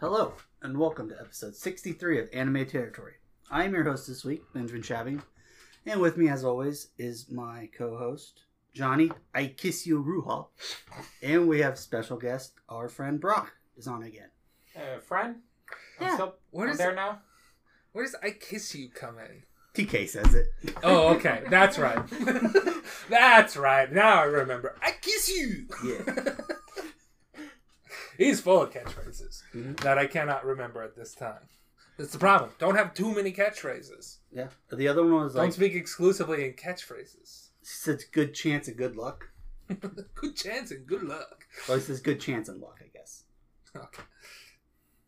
Hello, and welcome to episode 63 of Anime Territory. I am your host this week, Benjamin Shabby, and with me, as always, is my co host, Johnny I Kiss You Ruha, and we have special guest, our friend Brock is on again. Uh, friend? I'm Yeah. still What I'm is there now? Where does I kiss you come in? TK says it. Oh, okay, that's right. that's right. Now I remember. I kiss you. Yeah. He's full of catchphrases Mhm. that I cannot remember at this time. That's the problem. Don't have too many catchphrases. Yeah. The other one was Don't speak exclusively in catchphrases. He says good chance and good luck. good chance and good luck. Well, it says good chance and luck, I guess. Okay.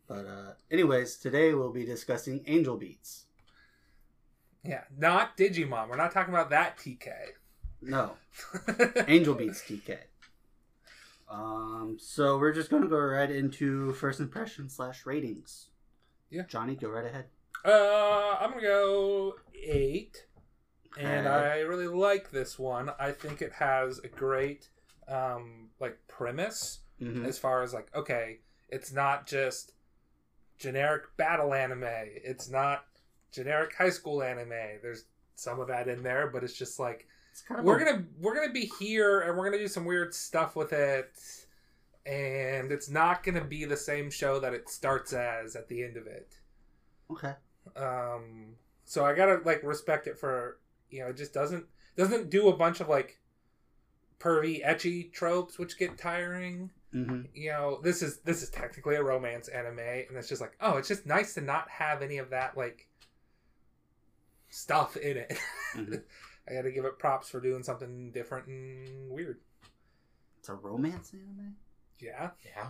But, uh, anyways, today we'll be discussing Angel Beats. Yeah, not Digimon. We're not talking about that TK. No, Angel Beats TK. Um, so we're just gonna go right into first impression slash ratings. Yeah. Johnny, go right ahead. Uh, I'm gonna go eight, and I really like this one. I think it has a great, um, like premise Mhm. as far as like, okay, it's not just generic battle anime. It's not generic high school anime. There's some of that in there, but it's just like kind of we're a- gonna we're gonna be here and we're gonna do some weird stuff with it, and it's not gonna be the same show that it starts as at the end of it. okay. Um, so I gotta like respect it for you know it just doesn't doesn't do a bunch of like pervy ecchi tropes which get tiring. hmm You know this is this is technically a romance anime, and it's just like oh it's just nice to not have any of that like stuff in it. Mhm. I gotta give it props for doing something different and weird. It's a romance anime. Yeah, Yeah.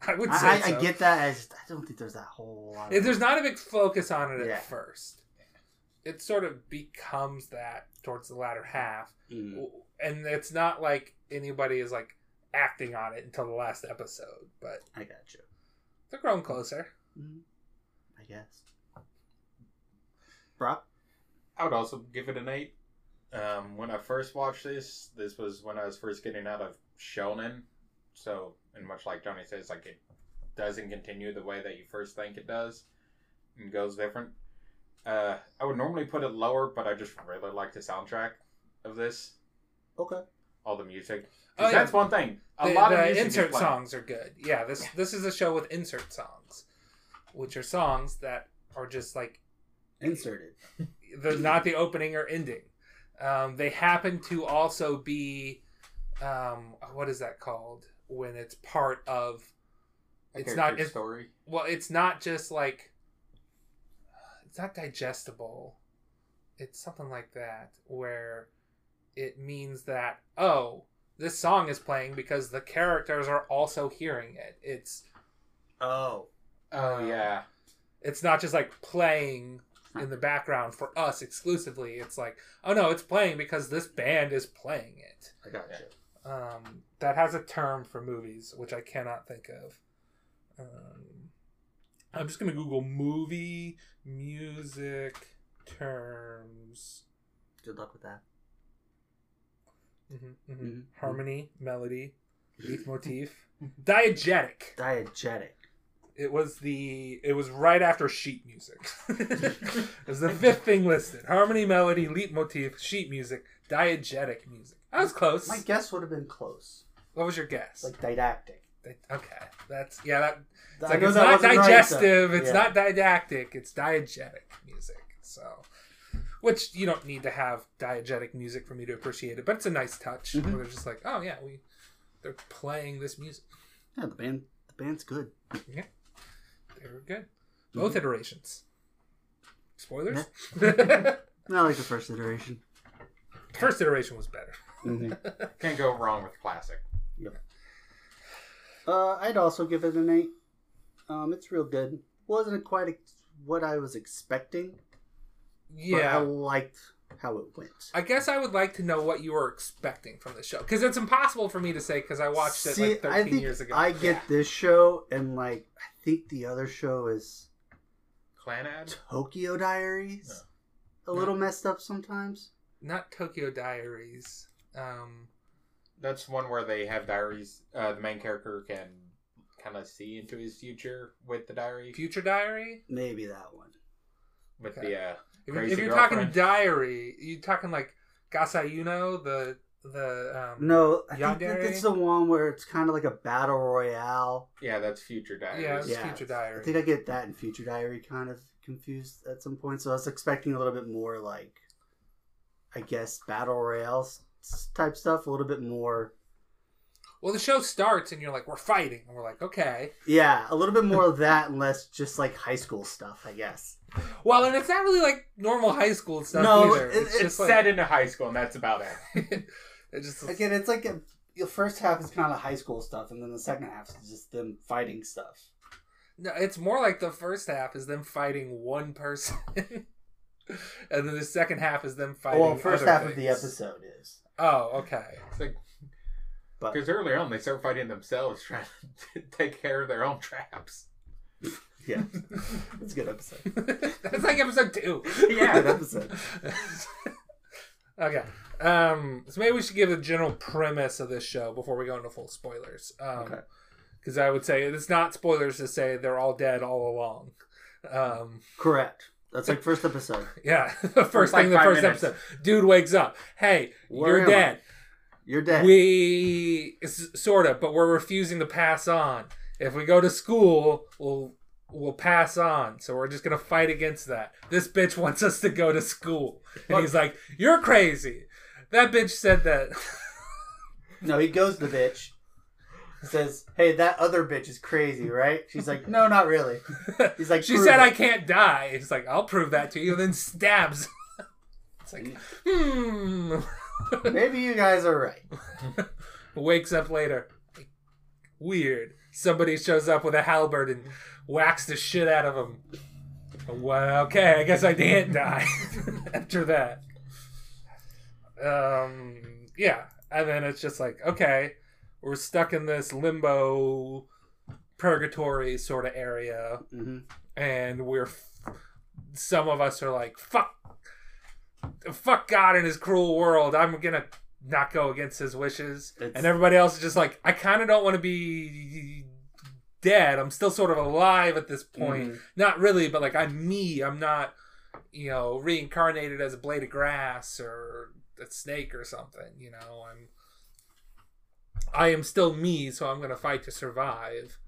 I would say I, I, so. I get that. I just I don't think there's that whole lot. If Of There's not a big focus on it Yeah. at first. It sort of becomes that towards the latter half, Mhm. and it's not like anybody is like acting on it until the last episode, but I got you. they're growing closer. Mhm. I guess. Brock. I would also give it an eight. Um, when I first watched this, this was when I was first getting out of shonen. So, and much like Johnny says, like it doesn't continue the way that you first think it does, and goes different. Uh, I would normally put it lower, but I just really like the soundtrack of this. Okay. All the music. Oh, yeah. That's one thing. A The, lot of the music insert songs are good. Yeah, this Yeah. this is a show with insert songs, which are songs that are just like Inserted. the not the opening or ending. Um, they happen to also be, um, what is that called when it's part of? A It's not. It's, story. well, it's not just like. It's not digestible. It's something like that where it means that oh this song is playing because the characters are also hearing it. It's Oh. Oh Um, yeah. it's not just like playing in the background for us exclusively. It's like, oh no, it's playing because this band is playing it. I got you. Um, that has a term for movies, which I cannot think of. Um, I'm just gonna Google movie music terms. Good luck with that. hmm hmm Mhm. Harmony, melody, leitmotif, diegetic. Diegetic. It was the it was right after sheet music. it was the fifth thing listed: harmony, melody, leitmotif, sheet music, diegetic music. I was close. My guess would have been close. What was your guess? Like didactic. okay, that's yeah. That it's like it's not wasn't right, digestive. it's Yeah. not didactic. It's diegetic music. So, which you don't need to have diegetic music for me to appreciate it, but it's a nice touch. Mhm. Where they're just like, oh yeah, we they're playing this music. Yeah, the band. The band's good. They were good. Both iterations. Spoilers. I like the first iteration. First iteration was better. Mm-hmm. Can't go wrong with classic. Uh, I'd also give it an eight. Um, it's real good. Wasn't quite ex- what I was expecting. but I liked how it went. I guess I would like to know what you were expecting from the show because it's impossible for me to say because I watched it like 13 I think years ago. I get Yeah. this show, and like I think the other show is Clannad. Tokyo Diaries. A little messed up sometimes. Not Tokyo Diaries. Um, That's one where they have diaries. Uh, the main character can kind of see into his future with the diary, Future Diary. Maybe that one. with Okay. the uh, If, Crazy if you're talking diary, you're talking like Gasai Yuno, the the um, No, I think Yandere? that it's the one where it's kind of like a battle royale. yeah, that's future diary. Yeah, Yeah, Future Diary. I think I get that and Future Diary kind of confused at some point. So I was expecting a little bit more like, I guess, battle royale type stuff. A little bit more, Well, the show starts and you're like, we're fighting, and we're like, okay. yeah, a little bit more of that and less just like high school stuff. I guess. Well, and it's not really like normal high school stuff No, either. it- it's, It's just set into high school, and that's about it. it just Again, it's like a, the first half is kind of high school stuff, and then the second half is just them fighting stuff. no, it's more like the first half is them fighting one person, and then the second half is them fighting. well, first other half of the episode is, Oh, okay. It's like but because early on they start fighting themselves, trying to take care of their own traps. yeah, it's a good episode. That's like episode two. Yeah, Good episode. okay. Um, so maybe we should give a general premise of this show before we go into full spoilers. Um, Okay. Because I would say it's not spoilers to say they're all dead all along. Um, Correct. That's like first episode. yeah, the first like thing, the first minutes. episode, dude wakes up. Hey, Where you're dead. I? You're dead. We sort of, but we're refusing to pass on. If we go to school, we'll we'll pass on. So we're just gonna fight against that. This bitch wants us to go to school, and Look- he's like, "You're crazy." That bitch said that. No, he goes to the bitch. Says, "Hey, that other bitch is crazy, right?" She's like, "No, not really." He's like, she "Prove said, it." "I can't die." He's like, "I'll prove that to you." And then stabs. it's like, hmm. Maybe you guys are right. Wakes up later. Weird. Somebody shows up with a halberd and whacks the shit out of him. Well, okay, I guess I didn't die after that. Um, yeah, and then it's just like, okay, we're stuck in this limbo, purgatory sort of area, hmm and we're some of us are like, fuck, fuck God in his cruel world. I'm gonna not go against his wishes, It's- and everybody else is just like, I kind of don't want to be dead. I'm still sort of alive at this point. Mhm. Not really, but like I'm me. I'm not, you know, reincarnated as a blade of grass or a snake or something. You know, I'm. I am still me, so I'm gonna fight to survive.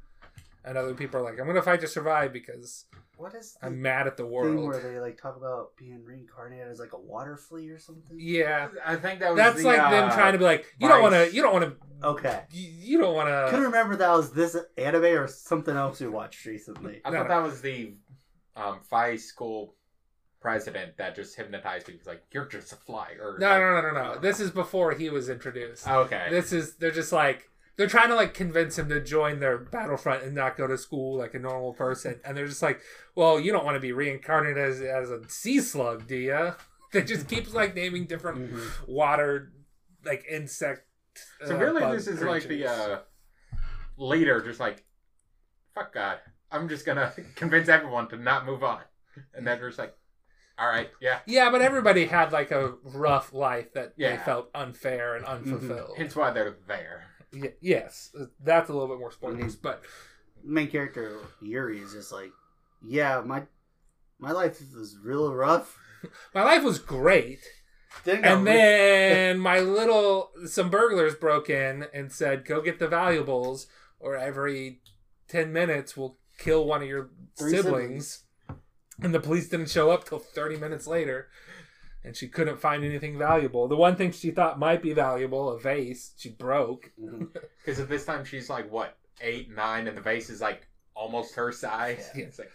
And other people are like, I'm gonna fight to survive because What is the I'm mad at the thing world. where they like talk about being reincarnated as like a water flea or something? Yeah, I think that was that's the, like uh, them trying to be like, you don't want to, you don't want to, Okay. you, you don't want to. Couldn't remember that was this anime or something else we watched recently. I No, thought no. that was the um, Phi school president that just hypnotized people. He's like, "You're just a fly." Or No, like, no, no, no, no. This is before he was introduced. Okay. This is they're just like they're trying to like convince him to join their battlefront and not go to school like a normal person. And they're just like, well, you don't want to be reincarnated as as a sea slug, do you? They just keeps like naming different Mhm. water like insect. so uh, really, this is like the uh, leader, just like, "Fuck God, I'm just gonna convince everyone to not move on," and then just like, "All right, yeah." Yeah, but everybody had like a rough life that they felt unfair and unfulfilled. Hence why they're there. Y- yes, uh, that's a little bit more spoilers, mm-hmm. but Main character Yuri is just like, yeah, my my life was real rough. my life was great. Then And then my little some burglars broke in and said, "Go get the valuables, or every ten minutes we'll kill one of your Three siblings." And the police didn't show up till thirty minutes later, and she couldn't find anything valuable. The one thing she thought might be valuable, a vase, she broke. Because at this time she's like what eight, nine, and the vase is like almost her size. Yeah. It's like,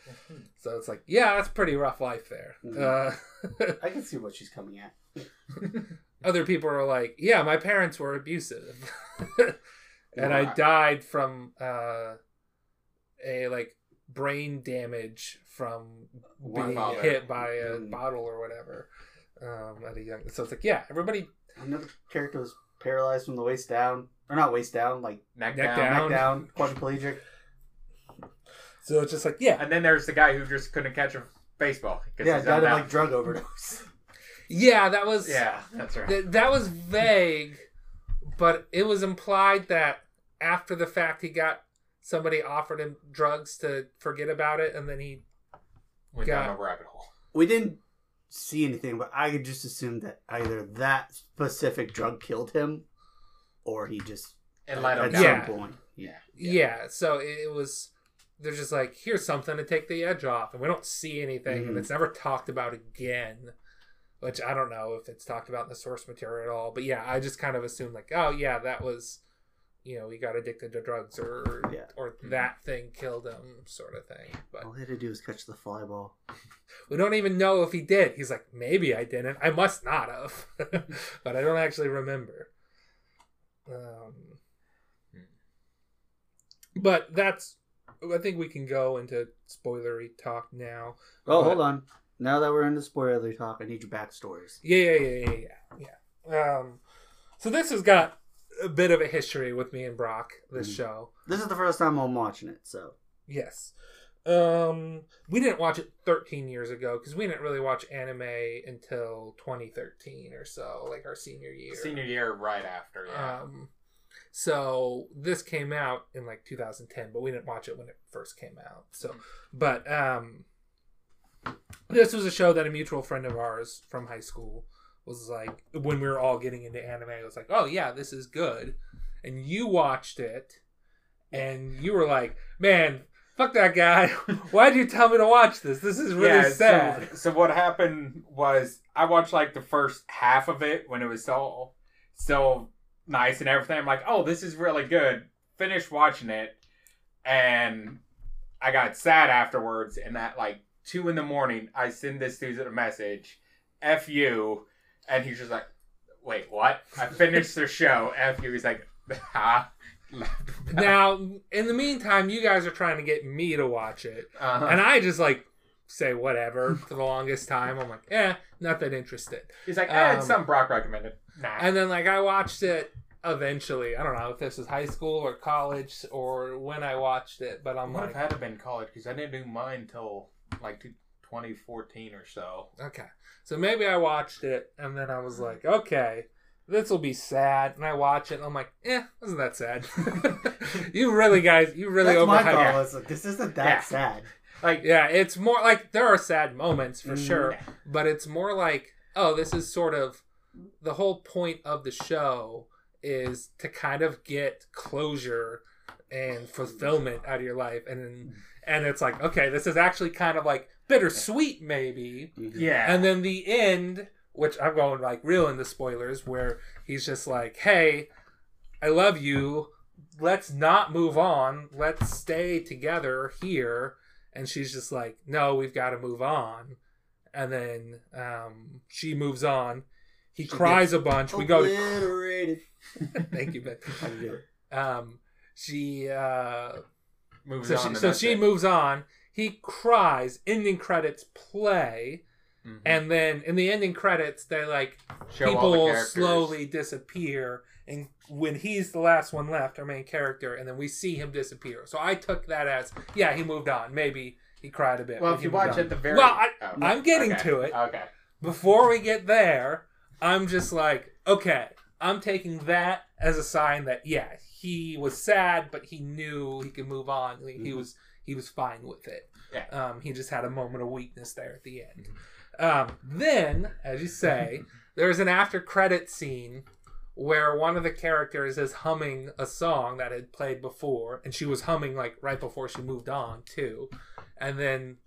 So it's like, yeah, that's pretty rough life there. Mhm. Uh, I can see what she's coming at. other people are like, yeah, my parents were abusive, and I died from uh, a like brain damage from One being father. hit by a Mm. bottle or whatever um, at a young. So it's like, yeah, everybody Another character was paralyzed from the waist down, or not waist down, like neck, Neck down. down. neck down, quadriplegic. So it's just like, yeah, And then there's the guy who just couldn't catch a baseball. Yeah, he's died of like drug overdose. yeah, that was Yeah, that's right. th- that was vague, but it was implied that after the fact he got somebody offered him drugs to forget about it, and then he Went Got- down a rabbit hole. We didn't see anything, but I could just assume that either that specific drug killed him, or he just And let him at down. some Yeah. point. Yeah. Yeah. so it, it was. They're just like, here's something to take the edge off, and we don't see anything, and Mhm. it's never talked about again. Which I don't know if it's talked about in the source material at all, but yeah, I just kind of assumed like, oh yeah, that was, you know, he got addicted to drugs, or Yeah. or that thing killed him, sort of thing. But All he had to do was catch the fly ball. we don't even know if he did. He's like, maybe I didn't. I must not have, but I don't actually remember. Um, but that's. I think we can go into spoilery talk now. Oh, But- hold on. Now that we're in the spoiler talk, I need your backstories. Yeah, yeah, yeah, yeah, yeah. yeah. Um, so this has got a bit of a history with me and Brock. This Mhm. show, This is the first time I'm watching it, so yes. Um, we didn't watch it 13 years ago because we didn't really watch anime until 2013 or so, like our senior year. Senior year, right after. Yeah. Um, so this came out in like 2010, but we didn't watch it when it first came out. So, but um, this was a show that a mutual friend of ours from high school was like when we were all getting into anime. It was like, oh yeah, this is good, and you watched it, and you were like, man. Fuck that guy! Why'd you tell me to watch this? This is really yeah, sad. So, so what happened was I watched like the first half of it when it was still still nice and everything. I'm like, oh, this is really good. Finished watching it, and I got sad afterwards. And at like two in the morning, I send this dude a message, "F you," and he's just like, "Wait, what?" I finished the show. F you. He's like, "Ha." now, in the meantime, you guys are trying to get me to watch it. Uh-huh. And I just like say whatever for the longest time. I'm like, eh, not that interested. He's like, eh, it's Um, something Brock recommended. Nah. And then like I watched it eventually. I don't know if this was high school or college or when I watched it, but I'm Might like, have had to been college because I didn't do mine till like two- 2014 or so. okay. So maybe I watched it and then I was like, okay, this will be sad. And I watch it and I'm like, eh, wasn't that sad? you really guys, you really that's my overhyped. call. It's like, this isn't that Yeah. sad. Like, Yeah, it's more like there are sad moments for Mm. sure, but it's more like, oh, this is sort of the whole point of the show is to kind of get closure and fulfillment out of your life and and it's like, okay, this is actually kind of like bittersweet maybe. yeah. And then the end, which I'm going like real into spoilers, where he's just like, "Hey, I love you. Let's not move on. Let's stay together here." And she's just like, "No, we've got to move on." And then um, she moves on. He She cries a bunch. We go to. Thank you, Ben. How you? Um, she uh, moves so on. she, so she it. moves on. He cries. Ending credits play. Mhm. And then in the ending credits, they like Show all the people slowly disappear, and when he's the last one left, our main character, and then we see him disappear. So I took that as yeah, he moved on. Maybe he cried a bit. Well, if you watch at the very. Well, I- oh, I'm getting okay. to it. Okay. before we get there, I'm just like, okay, I'm taking that as a sign that yeah, he was sad, but he knew he could move on. Like, He Mhm. was he was fine with it. Yeah. Um, he just had a moment of weakness there at the end. Um, then, as you say, there's an after credit scene where one of the characters is humming a song that had played before, and she was humming like right before she moved on too. And then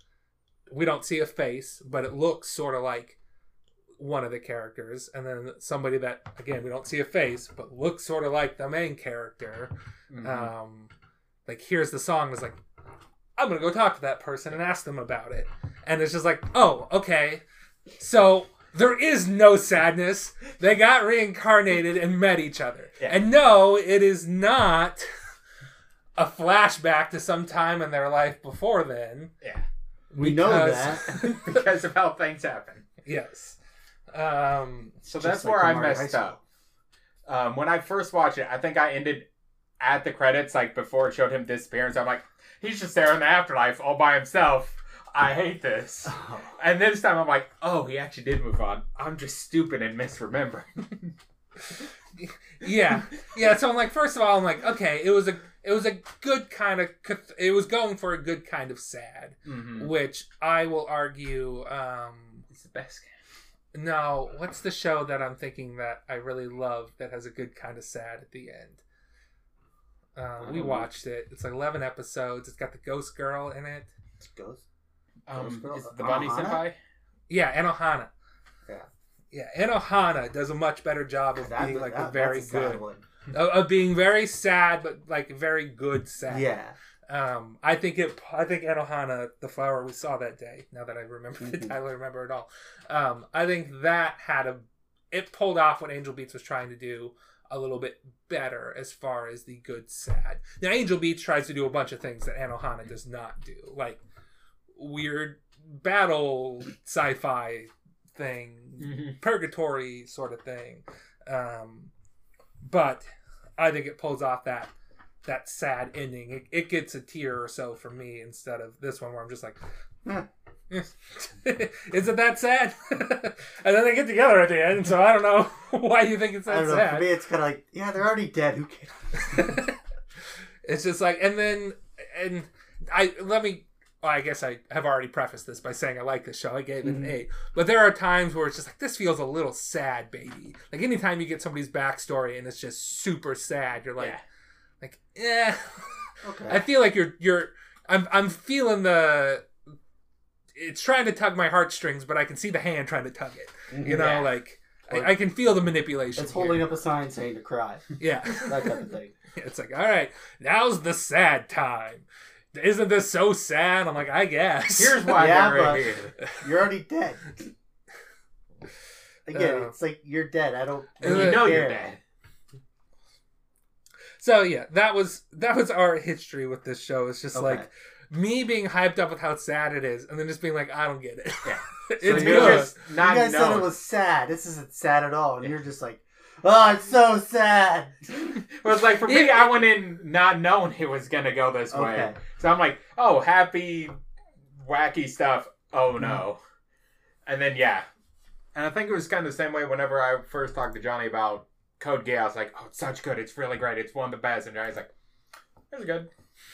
we don't see a face, but it looks sort of like one of the characters, and then somebody that again we don't see a face, but looks sort of like the main character. Mhm. Um, like here's the song. Is like I'm gonna go talk to that person and ask them about it, and it's just like oh okay, so there is no sadness. They got reincarnated and met each other, Yeah. and no, it is not a flashback to some time in their life before then. yeah. We know that. because of how things happen. Yes. Um, So Just that's like where I messed up. Um, when I first watched it, I think I ended at the credits, like before it showed him disappearing. So I'm like, he's just there in the afterlife all by himself. I hate this. Oh. And this time I'm like, oh, he actually did move on. I'm just stupid and misremembering. yeah, yeah. So I'm like, first of all, I'm like, okay, it was a it was a good kind of it was going for a good kind of sad, Mm-hmm. which I will argue. um It's the best. Game. No, what's the show that I'm thinking that I really love that has a good kind of sad at the end? Uh, we Um, watched it. It's like 11 episodes. It's got the ghost girl in it. Ghost. Um, Girl- is it the Bunny Anohana? Senpai? Yeah, Anohana. Yeah. Yeah, Anohana does a much better job of That- being like a very that's a sad good, one. of, of being very sad, but like very good sad. Yeah. Um, I think it. I think Anohana, the flower we saw that day. Now that I remember the title, I remember it all. Um, I think that had a. It pulled off what Angel Beats was trying to do a little bit better as far as the good sad. Now Angel Beats tries to do a bunch of things that Anohana does not do, like weird battle sci-fi thing, Mm-hmm. purgatory sort of thing. Um, but I think it pulls off that that sad ending. It, it gets a tear or so from me instead of this one where I'm just like, Huh. is it that sad? and then they get together at the end, so I don't know why you think it's I that don't know. For me, it's kind of like, yeah, they're already dead. Who cares? it's just like, and then, and I let me. Well, I guess I have already prefaced this by saying I like this show. I gave it an Mhm. eight, but there are times where it's just like this feels a little sad, baby. Like anytime you get somebody's backstory and it's just super sad, you're like, yeah. like, eh. Okay. I feel like you're you're. I'm I'm feeling the. It's trying to tug my heartstrings, but I can see the hand trying to tug it. You know, Yeah. like I, I can feel the manipulation. it's here. holding up a sign saying to cry. Yeah. That type of thing. It's like, all right, now's the sad time. Isn't this so sad? I'm like, I guess. Here's why Yeah, they're but- here. You're already dead. Again, Uh, it's like you're dead. I don't. You then- know care. you're dead. so yeah, that was that was our history with this show. It's just Okay. like me being hyped up with how sad it is, and then just being like, I don't get it. Yeah. it's So you good. just You not guys said it was sad. This isn't sad at all, and you're just like, oh, it's so sad. Well, it's like for me, Yeah. I went in not knowing it was gonna go this way. So I'm like, oh, happy, wacky stuff. Oh no. Mm-hmm. And then yeah, and I think it was kind of the same way whenever I first talked to Johnny about Code Geass. I was like, oh, it's such good. It's really great. It's one of the best. And Johnny's like, it was good.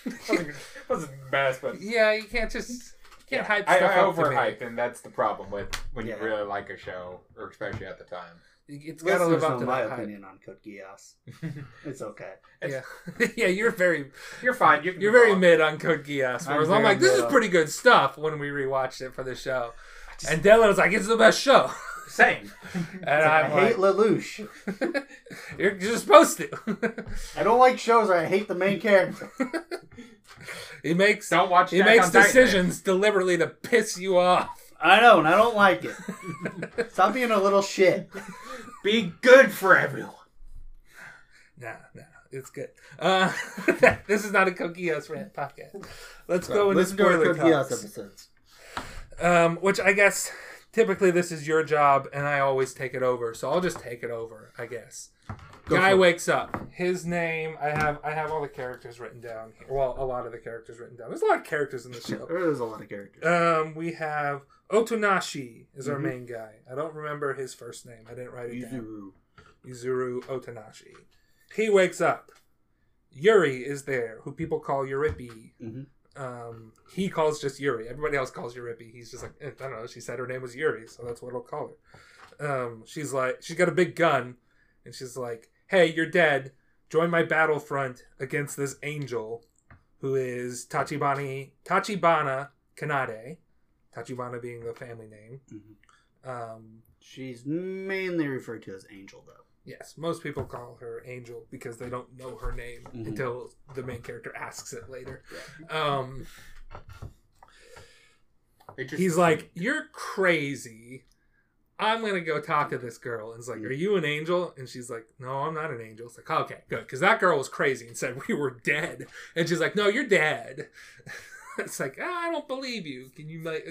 wasn't, wasn't the best, but Yeah, you can't just you can't yeah. hype I, stuff I up to me. overhyped, and that's the problem with when Yeah. you really like a show, or especially at the time. It's got to Listeners live up to my that hype. opinion on Code Geass. It's okay. Yeah, yeah, you're very You're fine. You you're very wrong. mid on Code Geass. I'm Whereas I'm, like, this is pretty good stuff when we rewatched it for the show. Just- And Dylan was like, it's the best show. Same. And I I'm hate like, Lelouch. you're, you're supposed to. I don't like shows where I hate the main character. he makes Don't watch. he Attack makes on Titan. decisions deliberately to piss you off. I know, and I don't like it. Stop being a little shit. Be good for everyone. Nah, nah, it's good. Uh, this is not a Code Geass rant podcast. Let's go into Listen to our spoiler Code talks. episodes. Um, which I guess typically this is your job, and I always take it over, so I'll just take it over. I guess. Go Guy wakes up. His name. I have. I have all the characters written down. Here. Well, a lot of the characters written down. There's a lot of characters in the show. There's a lot of characters. Um, we have Otonashi is our Mhm. main guy. I don't remember his first name. I didn't write it down. Yuzuru. Yuzuru Otonashi. He wakes up. Yuri is there, who people call Yurippy. Mhm. Um, he calls just Yuri. Everybody else calls Yurippy. He's just like, eh, I don't know. She said her name was Yuri, so that's what I'll call her. Um, she's like, she's got a big gun, and she's like, Hey, you're dead. Join my battlefront against this angel, who is Tachibani Tachibana Kanade. Tachibana being the family name. Mhm. Um, She's mainly referred to as Angel, though. Yes, most people call her Angel because they don't know her name Mhm. until the main character asks it later. Um, he's like, "You're crazy. I'm gonna go talk to this girl." And it's like, "Are you an angel?" And she's like, "No, I'm not an angel." It's like, "Okay, good," because that girl was crazy and said we were dead. And she's like, "No, you're dead." it's like, ah, I don't believe you. Can you like?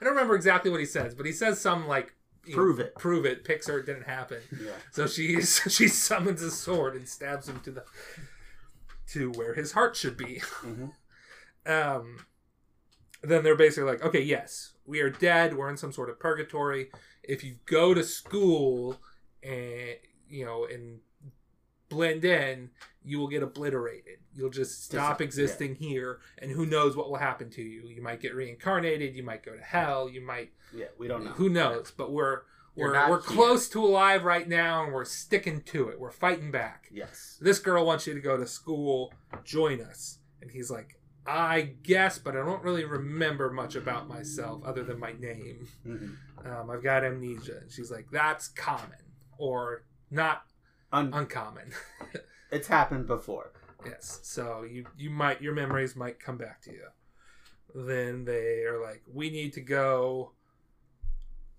I don't remember exactly what he says, but he says some like, you know, Prove it. prove it. Pixar it didn't happen. Yeah. So she she summons a sword and stabs him to the to where his heart should be. Mhm. Um, then they're basically like, okay, yes, we are dead. We're in some sort of purgatory. If you go to school and you know and blend in, you will get obliterated. You'll just stop existing here, and who knows what will happen to you? You might get reincarnated. You might go to hell. You might Yeah, we don't know. who knows? But we're You're we're we're here. close to alive right now, and we're sticking to it. We're fighting back. Yes. This girl wants you to go to school. Join us. And he's like, I guess, but I don't really remember much about myself other than my name. Mhm. Um, I've got amnesia. And she's like, that's common or not Un- uncommon. it's happened before. yes. So you you might your memories might come back to you. Then they are like, we need to go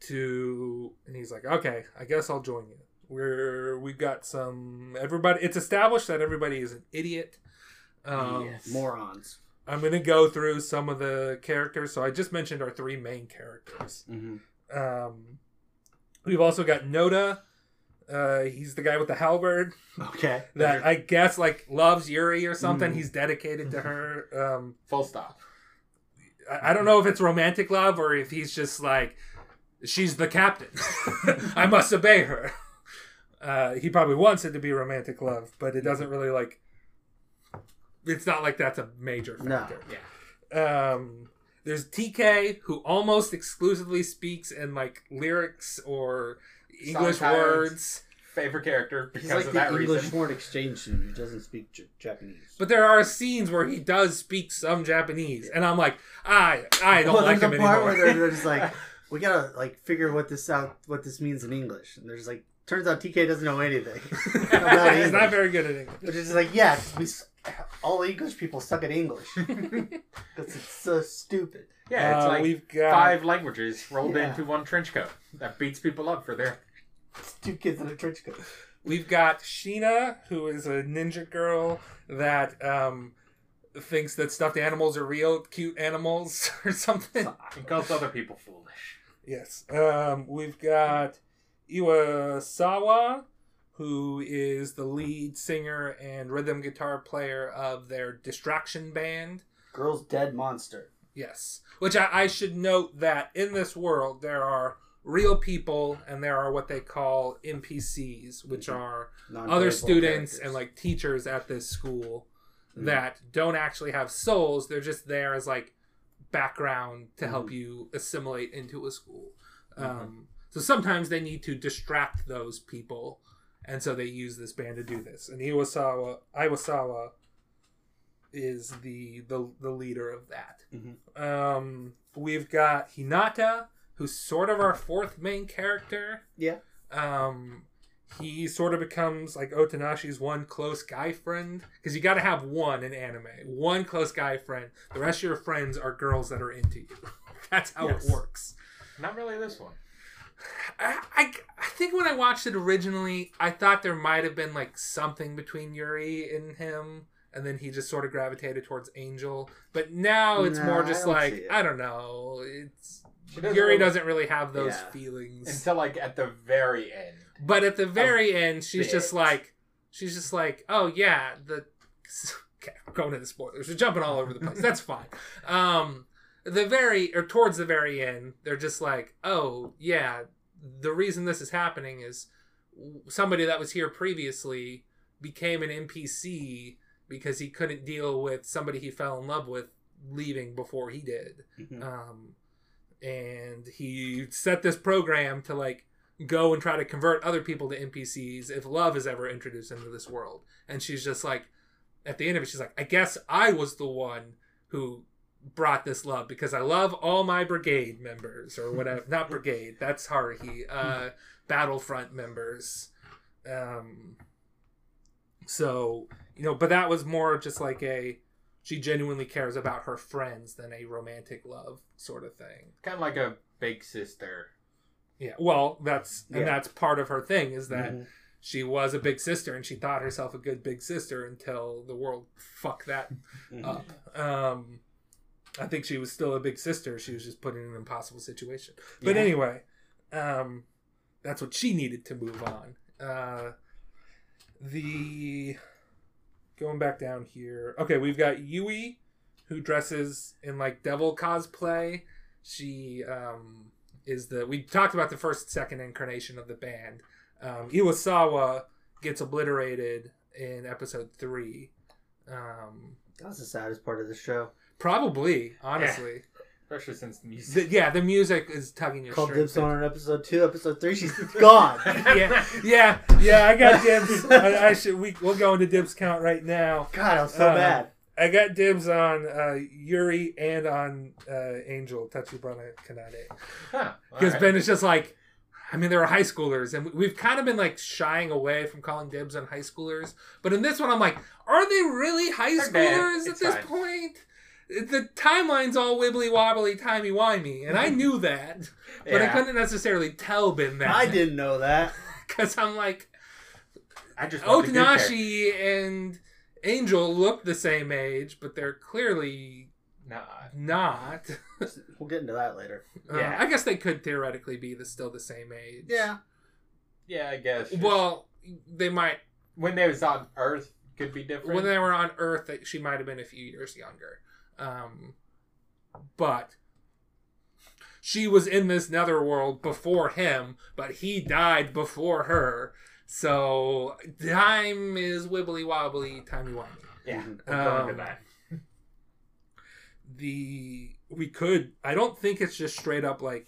to, and he's like, okay, I guess I'll join you. We're we've got some everybody. It's established that everybody is an idiot. Um, yes. Morons. I'm gonna go through some of the characters. So I just mentioned our three main characters. hmm Um, we've also got Noda. Uh, he's the guy with the halberd Okay. that I guess like loves Yuri or something. Mm. He's dedicated to her. Um, Full stop. I, I don't know if it's romantic love or if he's just like she's the captain. I must obey her. Uh, he probably wants it to be romantic love, but it doesn't really like. It's not like that's a major No. factor. Um, there's TK who almost exclusively speaks in like lyrics or English Song words. Favorite character He's because like of the that English reason. foreign exchange student who doesn't speak J- Japanese. But there are scenes where he does speak some Japanese, and I'm like, I I don't well, like there's him a part anymore. where they're, they're just like, we gotta like figure what this out, what this means in English. And there's like, turns out TK doesn't know anything about He's not very good at English. Which is like, yeah, 'cause we all English people suck at English because it's so stupid. Yeah, it's Uh, like we've got five languages rolled Yeah. into one trench coat that beats people up for their. It's two kids in a trench coat. We've got Sheena, who is a ninja girl that um, thinks that stuffed animals are real cute animals or something. And calls other people foolish. Yes. Um, we've got Iwasawa, who is the lead singer and rhythm guitar player of their distraction band. Girl's dead monster. Yes. Which I, I should note that in this world there are real people and there are what they call NPCs, which Mhm. are other students characters. and like teachers at this school Mhm. that don't actually have souls. They're just there as like background to help Mhm. you assimilate into a school. Mhm. Um, so sometimes they need to distract those people, and so they use this band to do this. And Iwasawa, Iwasawa is the the, the leader of that. Mhm. Um, we've got Hinata, who's sort of our fourth main character. Yeah. Um, he sort of becomes like Otonashi's one close guy friend because you got to have one in anime, one close guy friend. The rest of your friends are girls that are into you. That's how Yes. it works. Not really this one. I, I, I think when I watched it originally, I thought there might have been like something between Yuri and him, and then he just sort of gravitated towards Angel. But now it's Nah, more just don't like it. I don't know. It's She doesn't Yuri really- doesn't really have those Yeah. feelings. until like at the very end. But at the very end, she's just like, she's just like, oh yeah, the. Okay, we're going into the spoilers. We're jumping all over the place. That's fine. Um, the very or towards the very end, they're just like, oh yeah, the reason this is happening is somebody that was here previously became an NPC because he couldn't deal with somebody he fell in love with leaving before he did Mhm. um, and he set this program to like go and try to convert other people to NPCs if love is ever introduced into this world. And she's just like, at the end of it, she's like, I guess I was the one who brought this love because I love all my brigade members or whatever. Not brigade, that's Haruhi. Uh, Battlefront members. Um, so you know, but that was more just like a she genuinely cares about her friends than a romantic love sort of thing. Kind of like a big sister. Yeah, well, that's and Yeah. that's part of her thing is that Mhm. she was a big sister and she thought herself a good big sister until the world fucked that Mhm. up. Um, I think she was still a big sister. She was just put in an impossible situation. But Yeah. anyway, um, that's what she needed to move on. Uh, the going back down here. Okay, we've got Yui, who dresses in like devil cosplay. She um, is the we talked about the first second incarnation of the band. Um, Iwasawa gets obliterated in episode three. Um, That was the saddest part of the show. probably, honestly. Especially since the The- music. yeah, the music is tugging your Called strings. dibs on her in episode two, episode three. She's gone. yeah, yeah, yeah. I got dibs. I, I should. We, we'll go into dibs count right now. God, I'm so Uh, bad. I got dibs on uh, Yuri and on uh, Angel Tachibana Kanade Huh, because alright. Ben is just like, I mean, they're high schoolers, and we've kind of been like shying away from calling dibs on high schoolers. But in this one, I'm like, are they really high They're schoolers at It's this fine. point? The timeline's all wibbly wobbly, timey wimey, and I knew that, but I couldn't necessarily tell Ben that. I didn't know that. because I'm like, I just want the. Otonashi and Angel look the same age, but they're clearly Nah. not. We'll get into that later. Uh, Yeah. I guess they could theoretically be the, still the same age. Yeah. Yeah, I guess. Well, they might. when they was on Earth, could be different. When they were on Earth, she might have been a few years younger. Um, but she was in this netherworld before him, but he died before her. So time is wibbly wobbly, timey wimey. yeah, we'll go into Um, that. the we could i don't think it's just straight up like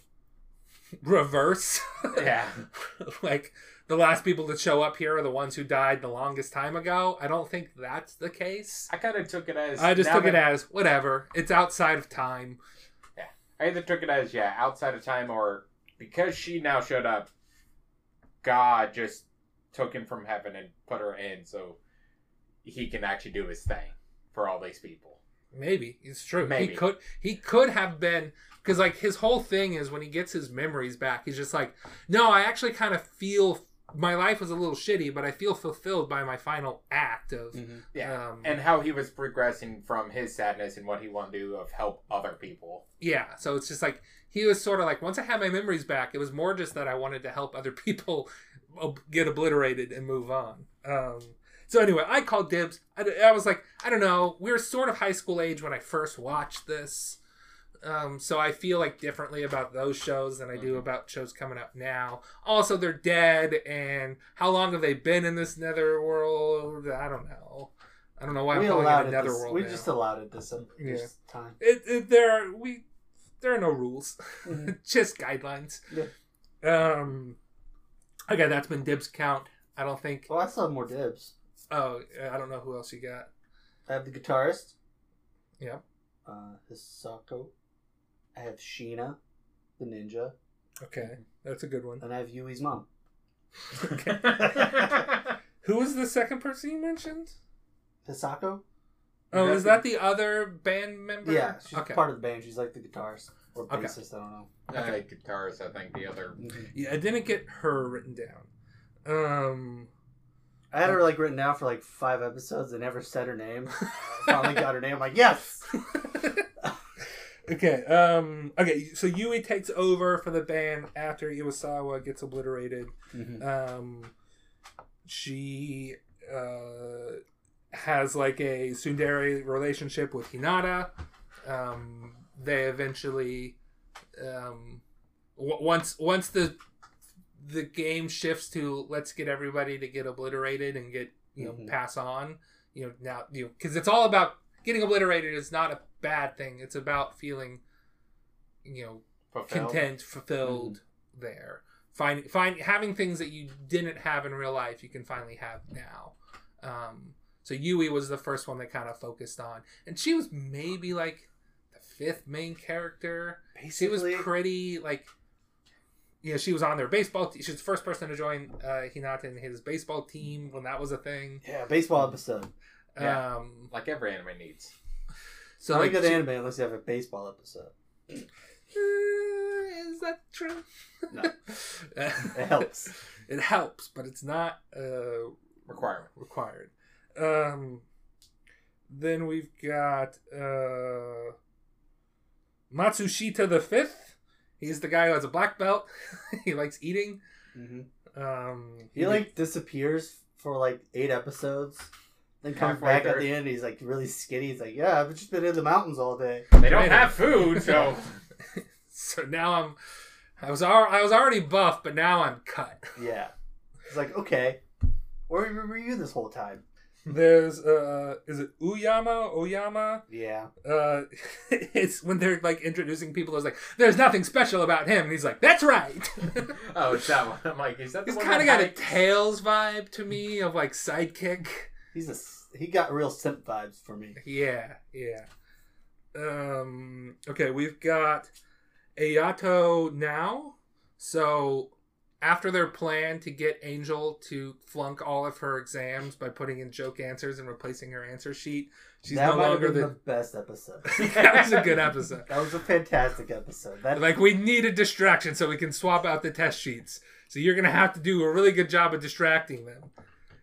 reverse Yeah. like the last people to show up here are the ones who died the longest time ago i don't think that's the case I kind of took it as. i just took it as whatever it's outside of time Yeah, I either took it as yeah, outside of time, or because she now showed up, God just took him from heaven and put her in, so he can actually do his thing for all these people. maybe it's true Maybe. he could he could have been because like his whole thing is when he gets his memories back he's just like no i actually kind of feel my life was a little shitty but i feel fulfilled by my final act of Yeah, um, and how he was progressing from his sadness and what he wanted to do of help other people. Yeah, so it's just like he was sort of like once I had my memories back, it was more just that I wanted to help other people ob- get obliterated and move on. Um, so anyway, I called dibs. I was like, I don't know, we were sort of high school age when I first watched this, um, so I feel like differently about those shows than I do Mhm. about shows coming up now. Also, they're dead, and how long have they been in this nether world? I don't know. I don't know why we I'm calling allowed it it. a This, netherworld. we now. just allowed it this, Yeah. time. it, it, there are we there are no rules Mhm. just guidelines Yeah. um okay that's been dibs count i don't think Well, I still have more dibs. oh i don't know who else you got I have the guitarist. Yep. Uh, Hisako. I have Sheena, the ninja, okay that's a good one and I have Yui's mom. Okay. Who was the second person you mentioned Hisako? oh is that the other band member Yeah, she's okay part of the band. She's like the guitarist or Okay. bassist. I don't know. Uh, guitarist, I think the other. yeah i didn't get her written down um I had her like written down for like five episodes. I never said her name. I finally got her name. I'm like, yes. okay um okay so yui takes over for the band after iwasawa gets obliterated Mhm. um, she uh, has like a tsundere relationship with Hinata. Um, they eventually, um, w- once once the the game shifts to let's get everybody to get obliterated and get you know Mhm. pass on. You know now you because it's all about getting obliterated is not a bad thing. It's about feeling you know Fulfilled. content fulfilled there. Find find having things that you didn't have in real life you can finally have now. Um so yui was the first one that kind of focused on. And she was maybe like the fifth main character. She was pretty like yeah she was on their baseball te- she was the first person to join uh hinata in his baseball team when that was a thing. Yeah, baseball episode. Yeah. um Like every anime needs. so So like like good anime unless you have a baseball episode. Uh, is that true No. It helps. it helps but it's not uh Requirement. required. Um, then we've got uh, Matsushita the Fifth. He's the guy who has a black belt. he likes eating. hmm Um, He like disappears for like eight episodes, then comes Halfway back at the end. He's like really skinny. He's like, "Yeah, I've just been in the mountains all day." They don't Right. have food, so so now I'm. I was al- I was already buff, but now I'm cut. Yeah, he's like, "Okay, where were you this whole time?" There's uh, is it Uyama? Oyama? Yeah. Uh, it's when they're like introducing people. It's like there's nothing special about him, and he's like, "That's right." Oh, it's that one. I'm like, is that the He's one? kind of that got a? Tails vibe to me of like sidekick. He's a he got real simp vibes for me. Yeah, yeah. Um. Okay, we've got Ayato Naoi. So after their plan to get Angel to flunk all of her exams by putting in joke answers and replacing her answer sheet, she's that no might have longer been the. the best episode. that was a good episode. That was a fantastic episode. That Like we need a distraction so we can swap out the test sheets. So you're gonna have to do a really good job of distracting them.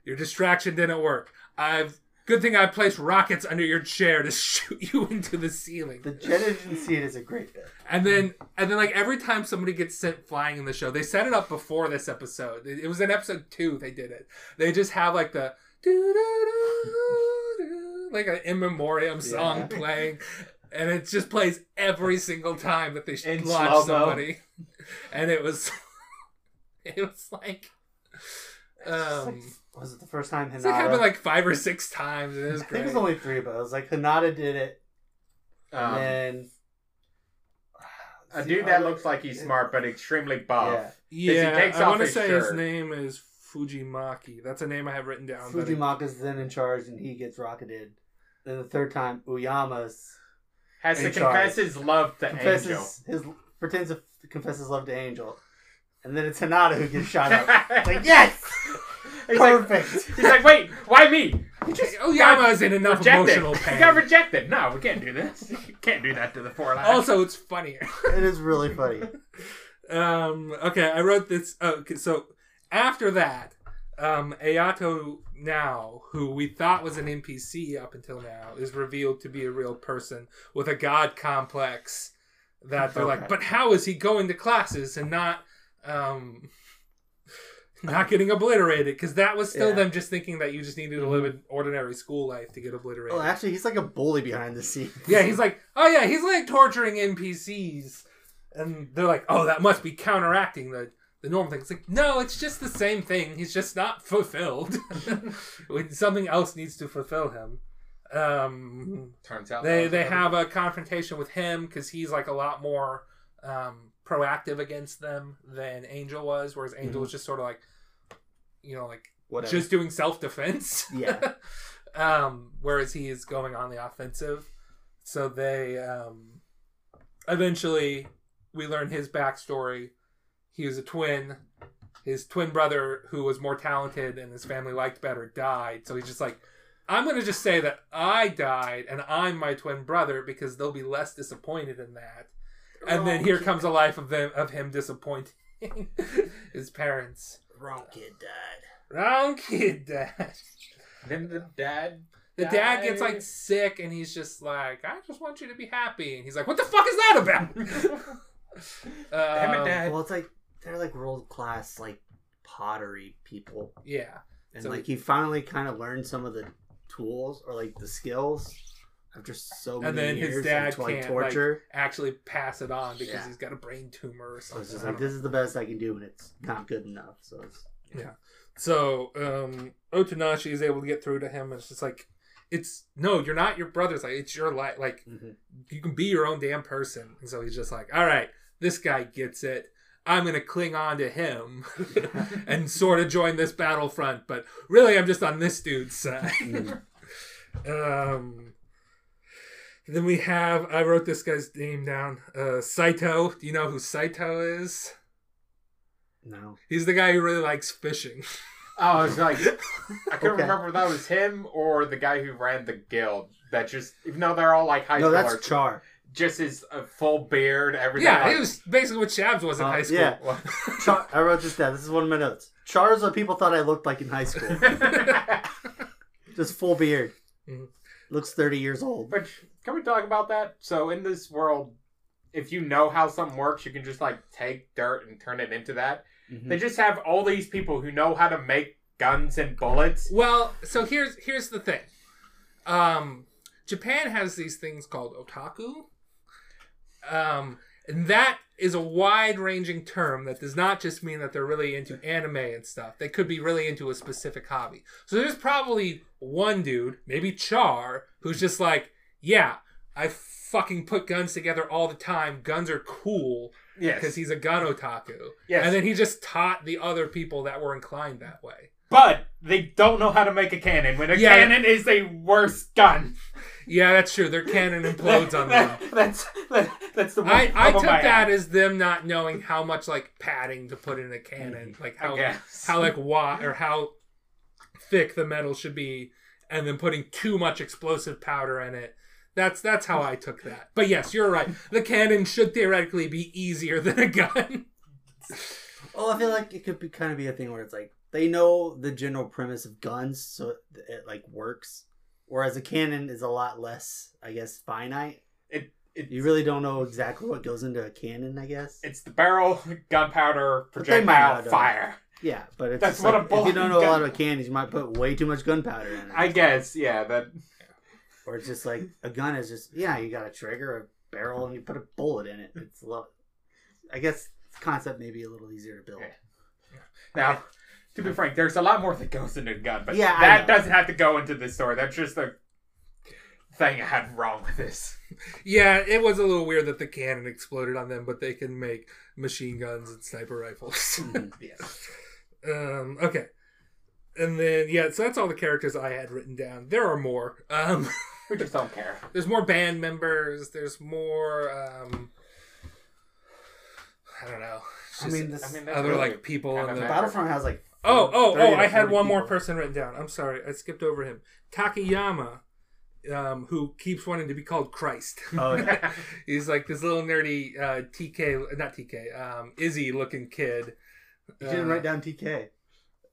Your distraction didn't work. I've good thing I placed rockets under your chair to shoot you into the ceiling. the jet engine scene is a great bit. And then and then like every time somebody gets sent flying in the show, they set it up before this episode. It, it was in episode two they did it. They just have like the like an in memoriam song Yeah. playing. And it just plays every single time that they In launch slow-mo. somebody. And it was it was like just like- um was it the first time it's like happened like five or six times. It was I think it was only three, but it was like Hinata did it, Um, and then a dude that looks like he's smart but extremely buff. Yeah. yeah, he takes I off want to his say his name is Fujimaki. That's a name I have written down. Fujimaki is then in charge, and he gets rocketed. Then the third time, Oyama's Has to In charge. confess his love to Angel. confesses his pretends to confess his love to Angel, and then it's Hinata who gets shot up. Like yes, He's like, perfect. he's like, wait, why me? Oyama's in enough Rejected. emotional He pain. got rejected. No, we can't do this. You can't do that to the four lads. Also, it's funnier. it is really funny. um, okay, I wrote this. Oh, okay, so after that, um, Ayato Naoi, who we thought was an NPC up until now, is revealed to be a real person with a god complex. That they're like, but how is he going to classes and not, um, not getting obliterated? Because that was still Yeah. them just thinking that you just needed to live an ordinary school life to get obliterated. Oh, actually, he's like a bully behind the scenes. Yeah, he's like, oh yeah, he's like torturing NPCs, and they're like, oh, that must be counteracting the the normal thing. It's like, no, it's just the same thing. He's just not fulfilled. Something else needs to fulfill him. Um, Turns out they they have a confrontation with him because he's like a lot more um, proactive against them than Angel was, whereas Angel Mhm. was just sort of like, you know, like Whatever. just doing self defense. Yeah. um, whereas he is going on the offensive. So they um, eventually we learn his backstory. He was a twin. His twin brother, who was more talented and his family liked better, died. So he's just like, I'm gonna just say that I died and I'm my twin brother because they'll be less disappointed in that. And then here comes a life of them of him disappointing his parents. wrong kid died. Wrong kid, dad. Then the dad. The dad gets like sick and he's just like, I just want you to be happy. And he's like, What the fuck is that about? Damn it, Um, Dad. Well, it's like they're like world class like pottery people, Yeah. and So- like he finally kind of learned some of the tools or like the skills after so many And then his dad like can't, torture. Actually pass it on because Yeah. he's got a brain tumor or so something. it's just like this is the best I can do, and it's not good enough. So it's Yeah. So um Otonashi is able to get through to him and it's just like it's no, you're not your brother's like it's your life like Mhm. you can be your own damn person. And so he's just like, All right, this guy gets it. I'm gonna cling on to him and sort of join this battlefront, but really I'm just on this dude's side. Mhm. um then we have I wrote this guy's name down. Uh Saito. Do you know who Saito is? no. He's the guy who really likes fishing. Oh, I was like, I couldn't Okay. remember if that was him or the guy who ran the guild. That just, even though they're all like high No, schoolers, that's Char. just his uh, full beard, everything. Yeah, like, it was basically what Shabs was in Uh, high school. yeah. Char. I wrote this down. This is one of my notes. Char is what people thought I looked like in high school. Just full beard. Mhm. Looks thirty years old. But can we talk about that? So in this world, if you know how something works, you can just like take dirt and turn it into that. Mhm. They just have all these people who know how to make guns and bullets. Well, so here's here's the thing. Um, Japan has these things called otaku. Um, and that is a wide ranging term that does not just mean that they're really into anime and stuff. They could be really into a specific hobby. So there's probably one dude, maybe Char, who's just like, yeah, I fucking put guns together all the time. Guns are cool Yes. because he's a gun otaku. Yes. And then he just taught the other people that were inclined that way. but they don't know how to make a cannon when a Yeah. cannon is a worse gun. Yeah, that's true. Their cannon implodes on them. That- that's that, that's the I, I took that as them not knowing how much like padding to put in a cannon, mm-hmm. like how how like wide or how thick the metal should be, and then putting too much explosive powder in it. That's that's how I took that. But yes, you're right. The cannon should theoretically be easier than a gun. Well, I feel like it could be kind of be a thing where it's like they know the general premise of guns, so it, it like works. Whereas a cannon is a lot less, I guess, finite. it, it's, You really don't know exactly what goes into a cannon. I guess. it's the barrel, gunpowder, But they might projectile, fire. Yeah, but it's That's what like, a if you don't know a lot of cannons, you might put way too much gunpowder in it. I guess, yeah. That or it's just like a gun is just yeah, you got a trigger, a barrel, and you put a bullet in it. It's a lot. I guess the concept may be a little easier to build. Yeah. now, to be frank, there's a lot more that goes into a gun, but Yeah, that doesn't have to go into this story. That's just the thing I had wrong with this. yeah, it was a little weird that the cannon exploded on them, but they can make machine guns and sniper rifles. Mhm. Yes. um, okay. And then yeah, so that's all the characters I had written down. There are more. Um, We just don't care. there's more band members. There's more. Um, I don't know. It's I mean, this, I mean, other really like people kind in the. a- Battlefront has like Oh, oh, oh! I had 40 one more person written down. I'm sorry, I skipped over him. Takayama, um, who keeps wanting to be called Christ. Oh yeah. He's like this little nerdy uh, TK, not TK, um, Izzy looking kid. You didn't Uh, write down TK.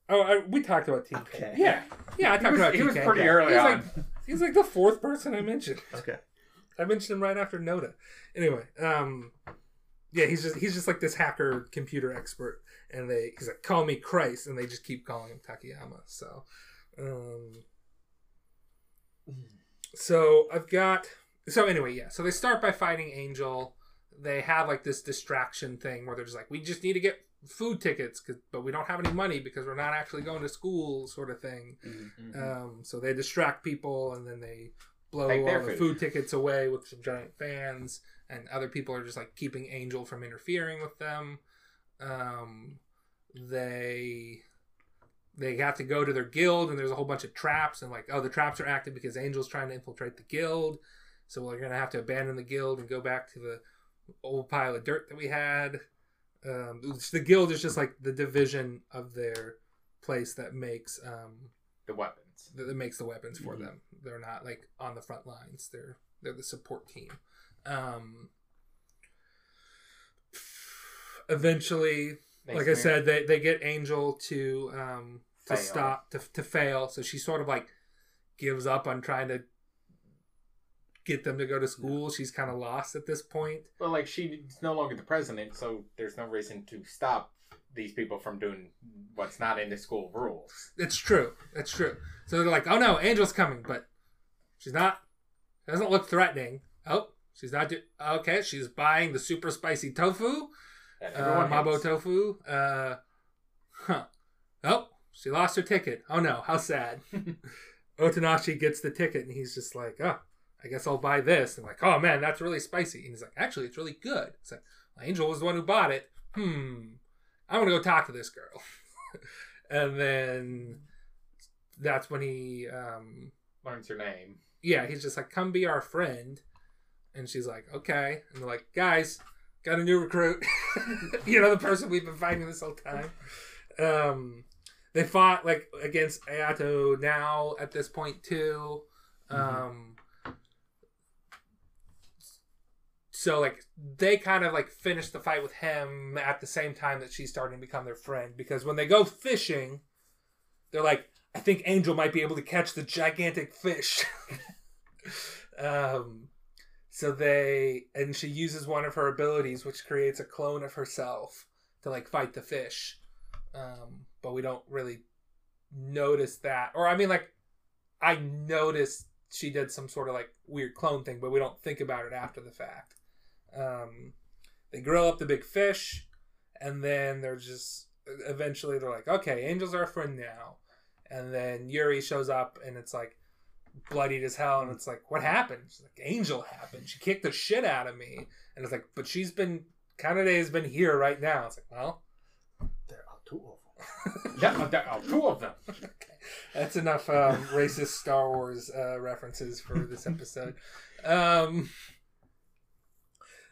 Oh, I, we talked about TK. Okay. yeah, Yeah, I he talked was, about he TK. was pretty Yeah. early He's on. like he's like the fourth person I mentioned. Okay. I mentioned him right after Noda. Anyway, um, yeah, he's just he's just like this hacker computer expert, and they he's like call me Christ, and they just keep calling him Takayama. So, um, so I've got so anyway, yeah. So they start by fighting Angel. They have like this distraction thing where they're just like, we just need to get food tickets, 'cause- but we don't have any money because we're not actually going to school, sort of thing. Mhm. Um, so they distract people and then they blow all their the food. food tickets away with some giant fans, and other people are just like keeping Angel from interfering with them. Um, they they have to go to their guild, and there's a whole bunch of traps, and like, oh, the traps are active because Angel's trying to infiltrate the guild, so we're gonna have to abandon the guild and go back to the old pile of dirt that we had. Um, the guild is just like the division of their place that makes um, the weapons. that, that makes the weapons for Mhm. them. They're not like on the front lines. They're they're the support team. Um, eventually, They like I said, they, they get Angel to um, to Fail. stop to, to fail. So she sort of like gives up on trying to get them to go to school. She's kind of lost at this point. well, like she's no longer the president, so there's no reason to stop these people from doing what's not in the school rules. It's true. It's true. So they're like, oh no, Angel's coming, but she's not. Doesn't look threatening. Oh, she's not. Do- okay, she's buying the super spicy tofu, uh, everyone Mabo tofu. Uh, huh. Oh, she lost her ticket. Oh no, how sad. Otonashi gets the ticket, and he's just like, oh, I guess I'll buy this. And like, oh man, that's really spicy. And he's like, actually, it's really good. It's like, Angel was the one who bought it. Hmm. I'm gonna go talk to this girl. and then that's when he um learns her name. yeah, he's just like, come be our friend. And she's like, okay. And they're like, guys, got a new recruit. you know, the person we've been fighting this whole time. Um, they fought like against Ayato Naoi at this point too. Um, so like they kind of like finish the fight with him at the same time that she's starting to become their friend because when they go fishing, they're like, I think Angel might be able to catch the gigantic fish. um, so they and she uses one of her abilities, which creates a clone of herself to like fight the fish. Um, but we don't really notice that, or I mean, like I noticed she did some sort of like weird clone thing, but we don't think about it after the fact. Um, they grill up the big fish, and then they're just eventually they're like, okay, Angel's our friend now, and then Yuri shows up and it's like bloodied as hell, and it's like, what happened? She's like, Angel happened. She kicked the shit out of me, and it's like, but she's been Kanade has been here right now. It's like, well, There are two of them. Yeah, there are two of them. Okay. That's enough um, racist Star Wars uh, references for this episode. Um,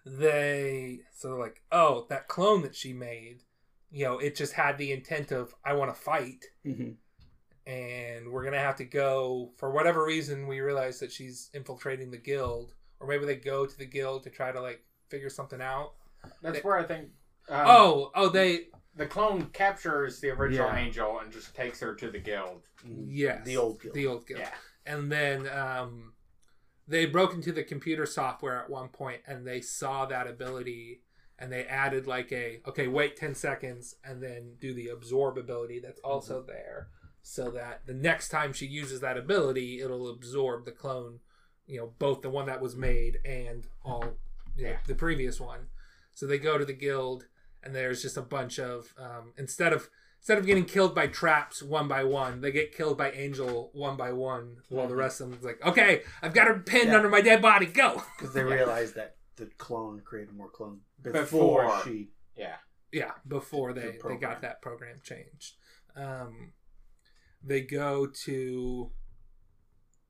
they so they're like, oh, that clone that she made, you know, it just had the intent of I want to fight, Mhm. and we're gonna have to go for whatever reason. We realize that she's infiltrating the guild, or maybe they go to the guild to try to like figure something out. That's where I think. Um, oh, oh, they the clone captures the original Yeah. angel and just takes her to the guild. Yes, The old guild. the old guild. Yeah, and then um, they broke into the computer software at one point and they saw that ability and they added like a okay wait 10 seconds and then do the absorb ability that's also there so that the next time she uses that ability it'll absorb the clone you know both the one that was made and all you know, Yeah. the previous one so they go to the guild and there's just a bunch of um, instead of instead of getting killed by traps one by one, they get killed by Angel one by one, while the rest of them's like, okay, I've got her pinned Yeah. under my dead body, go. Because they Yeah. realized that the clone created more clones before, Before. she. yeah. Yeah, before The they, they program. got that program changed. Um, they go to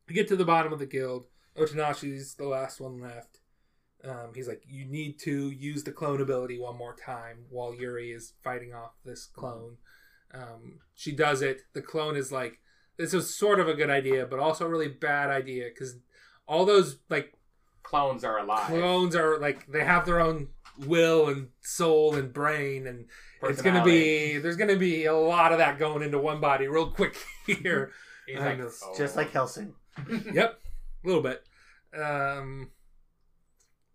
they get to the bottom of the guild. Otonashi's the last one left. Um, he's like, you need to use the clone ability one more time while Yuri is fighting off this clone. Um, she does it. The clone is like, this is sort of a good idea, but also a really bad idea because all those like Clones are alive. clones are like they have their own will and soul and brain and it's gonna be there's gonna be a lot of that going into one body real quick here He's like, oh. Just like Hellsing. yep a little bit um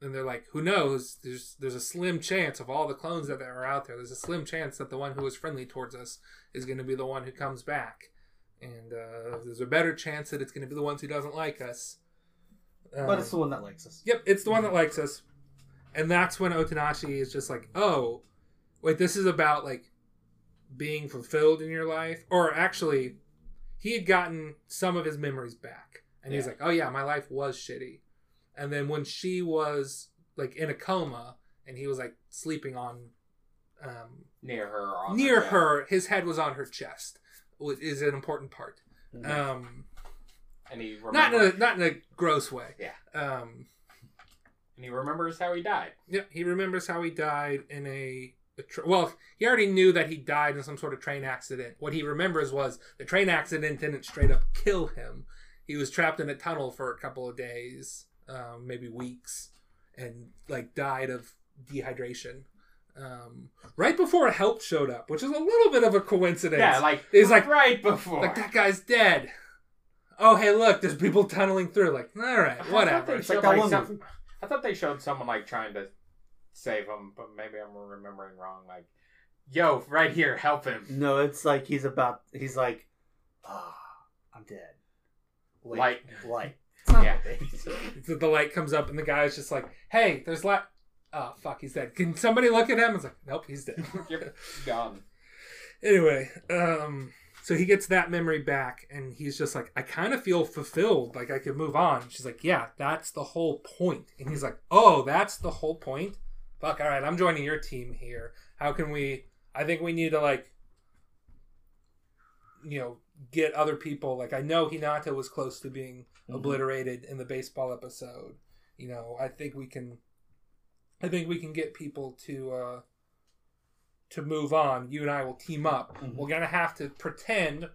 and they're like who knows there's there's a slim chance of all the clones that are out there there's a slim chance that the one who is friendly towards us is going to be the one who comes back and uh, there's a better chance that it's going to be the ones who doesn't like us But Um, it's the one that likes us. Yep, it's the one that likes us. And that's when Otonashi is just like, oh, wait, this is about like being fulfilled in your life. Or actually, he had gotten some of his memories back. And he's like, oh, yeah, my life was shitty. And then when she was like in a coma and he was like sleeping on um, near her. near the- her, his head was on her chest, which is an important part. Mhm. Um, and he not in a not in a gross way. Yeah. Um, and he remembers how he died. Yeah, he remembers how he died in a, well. He already knew that he died in some sort of train accident. What he remembers was the train accident didn't straight up kill him. He was trapped in a tunnel for a couple of days, um, maybe weeks, and like died of dehydration. Um, right before help showed up, which is a little bit of a coincidence. Yeah, like He's like- right before. like that guy's dead. Oh, hey, look, there's people tunneling through. Like, all right, whatever. I thought whatever. they It's like showed, that like, some- I thought they showed someone like trying to save him, but maybe I'm remembering wrong. Like, yo, right here, help him. No, it's like he's about. He's like, ah, I'm dead. Wait, Light. light. Yeah. the, the light comes up and the guy's just like, "Hey, there's light." Oh fuck, he's dead. Can somebody look at him? It's like, nope, he's dead. Yep, gone. anyway, um, so he gets that memory back, and he's just like, I kind of feel fulfilled, like I could move on. She's like, Yeah, that's the whole point. And he's like, Oh, that's the whole point. Fuck, all right, I'm joining your team here. How can we? I think we need to like, you know, get other people. Like I know Hinata was close to being Mhm. obliterated in the baseball episode. You know, I think we can. I think we can get people to uh, to move on. You and I will team up. Mhm. We're gonna have to pretend.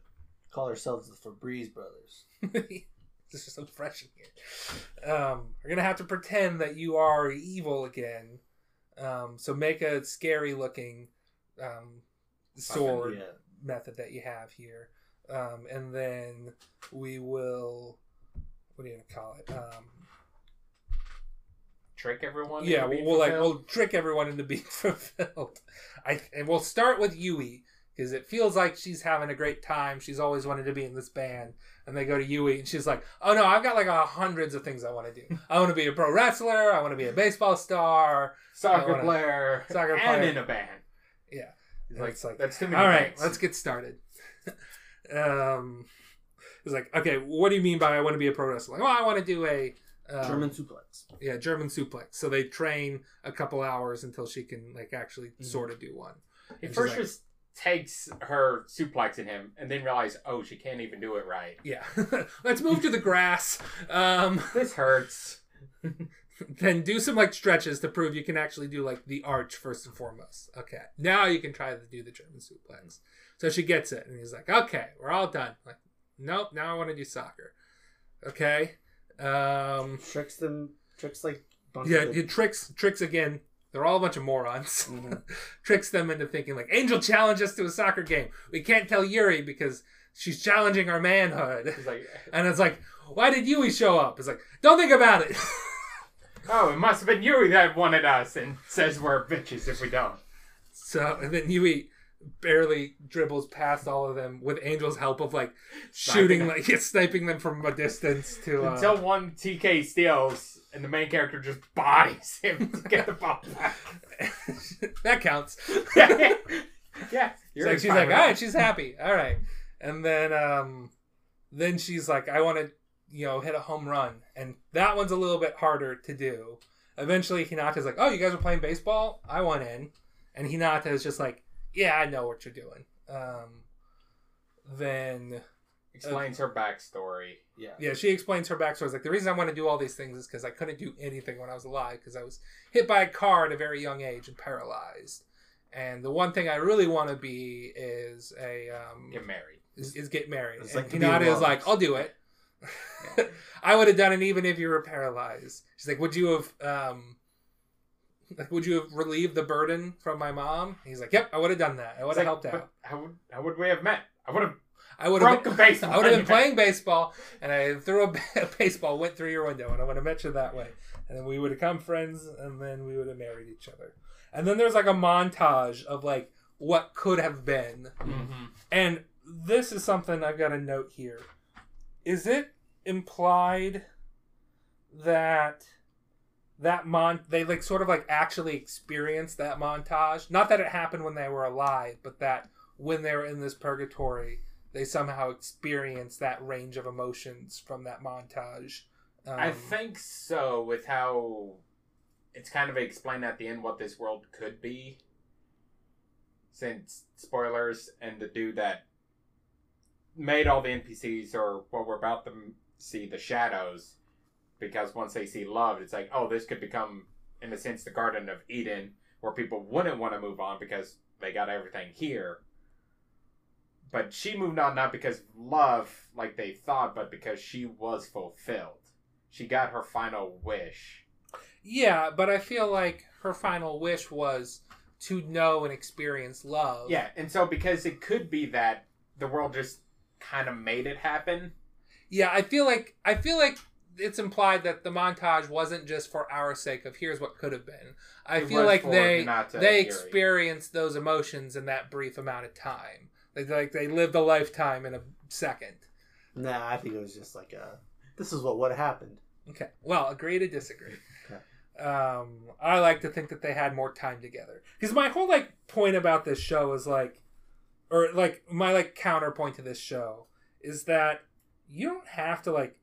Call ourselves the Febreze brothers. this is so fresh in here. Um, we're gonna have to pretend that you are evil again. Um, so make a scary looking um, sword Yeah. method that you have here, um, and then we will. What are you call it? Um, Trick everyone. yeah, into we'll, being we'll like we'll trick everyone into being fulfilled. I and we'll start with Yui because it feels like she's having a great time. She's always wanted to be in this band, and they go to Yui, and she's like, "Oh no, I've got like a hundreds of things I want to do. I want to be a pro wrestler. I want to be a baseball star. Soccer wanna- player, Soccer and player. in a band. Yeah. Like, it's like, that's too many. All right, let's get started. um, it's like, okay, what do you mean by I want to be a pro wrestler? Like, well, I want to do a um, German suplex. yeah, German suplex. So they train a couple hours until she can like actually Mhm. sort of do one. He And first like- just takes her suplexing him, and then realize, oh, she can't even do it right. Yeah, let's move to the grass. Um, This hurts. then do some like stretches to prove you can actually do like the arch first and foremost. Okay, now you can try to do the German suplex. So she gets it, and he's like, "Okay, we're all done." Like, nope, now I want to do soccer. Okay, um, Tricks them. Tricks like. bunch yeah, of the- it tricks tricks again. They're all a bunch of morons. Mhm. tricks them into thinking like Angel challenged us to a soccer game. We can't tell Yuri because she's challenging our manhood. He's like, And it's like, why did Yui show up? It's like, don't think about it. oh, it must have been you that wanted us, and says we're bitches if we don't. So and then Yui barely dribbles past all of them with Angel's help of like shooting, Sniping. like yeah, sniping them from a distance to. Uh, Until one TK steals, and the main character just bodies him to get the ball back. that counts. yeah, yeah. She's like, she's like, all right, she's happy. All right, and then um, then she's like, I want to, you know, hit a home run, and that one's a little bit harder to do. Eventually, Hinata's like, oh, you guys are playing baseball. I want in, and Hinata is just like, yeah, I know what you're doing. Um, then explains her backstory. yeah. yeah, she explains her backstory. It's like the reason I want to do all these things is because I couldn't do anything when I was alive because I was hit by a car at a very young age and paralyzed. And the one thing I really want to be is a um, Get married. is, is get married. It's and like Hinata is like, I'll do it. I would have done it even if you were paralyzed. She's like, would you have um, like would you have relieved the burden from my mom? He's like, yep, I would have done that. I would have like, helped out. How would how would we have met? I would have I would have baseball. I would have been playing baseball, and I threw a, a baseball, went through your window, and I would have met you that way. And then we would have become friends, and then we would have married each other. And then there's like a montage of like what could have been. Mhm. And this is something I've got a note here. Is it implied that that mon they like sort of like actually experienced that montage? Not that it happened when they were alive, but that when they were in this purgatory, they somehow experienced that range of emotions from that montage. Um, I think so. With how it's kind of explained at the end what this world could be. Since spoilers and the dude that made all the NPCs or what we're about to see the shadows, because once they see love, it's like oh this could become in a sense the Garden of Eden where people wouldn't want to move on because they got everything here. But she moved on not because of love like they thought, but because she was fulfilled. She got her final wish. Yeah, but I feel like her final wish was to know and experience love. Yeah, and so because it could be that the world just kind of made it happen. Yeah, I feel like I feel like it's implied that the montage wasn't just for our sake of here's what could have been. I It feel like they they Yuri. experienced those emotions in that brief amount of time. Like like they lived a lifetime in a second. Nah, I think it was just like a. This is what would have happened. Okay. Well, agree to disagree. Okay. Um, I like to think that they had more time together because my whole like point about this show is like, or like my like counterpoint to this show is that you don't have to like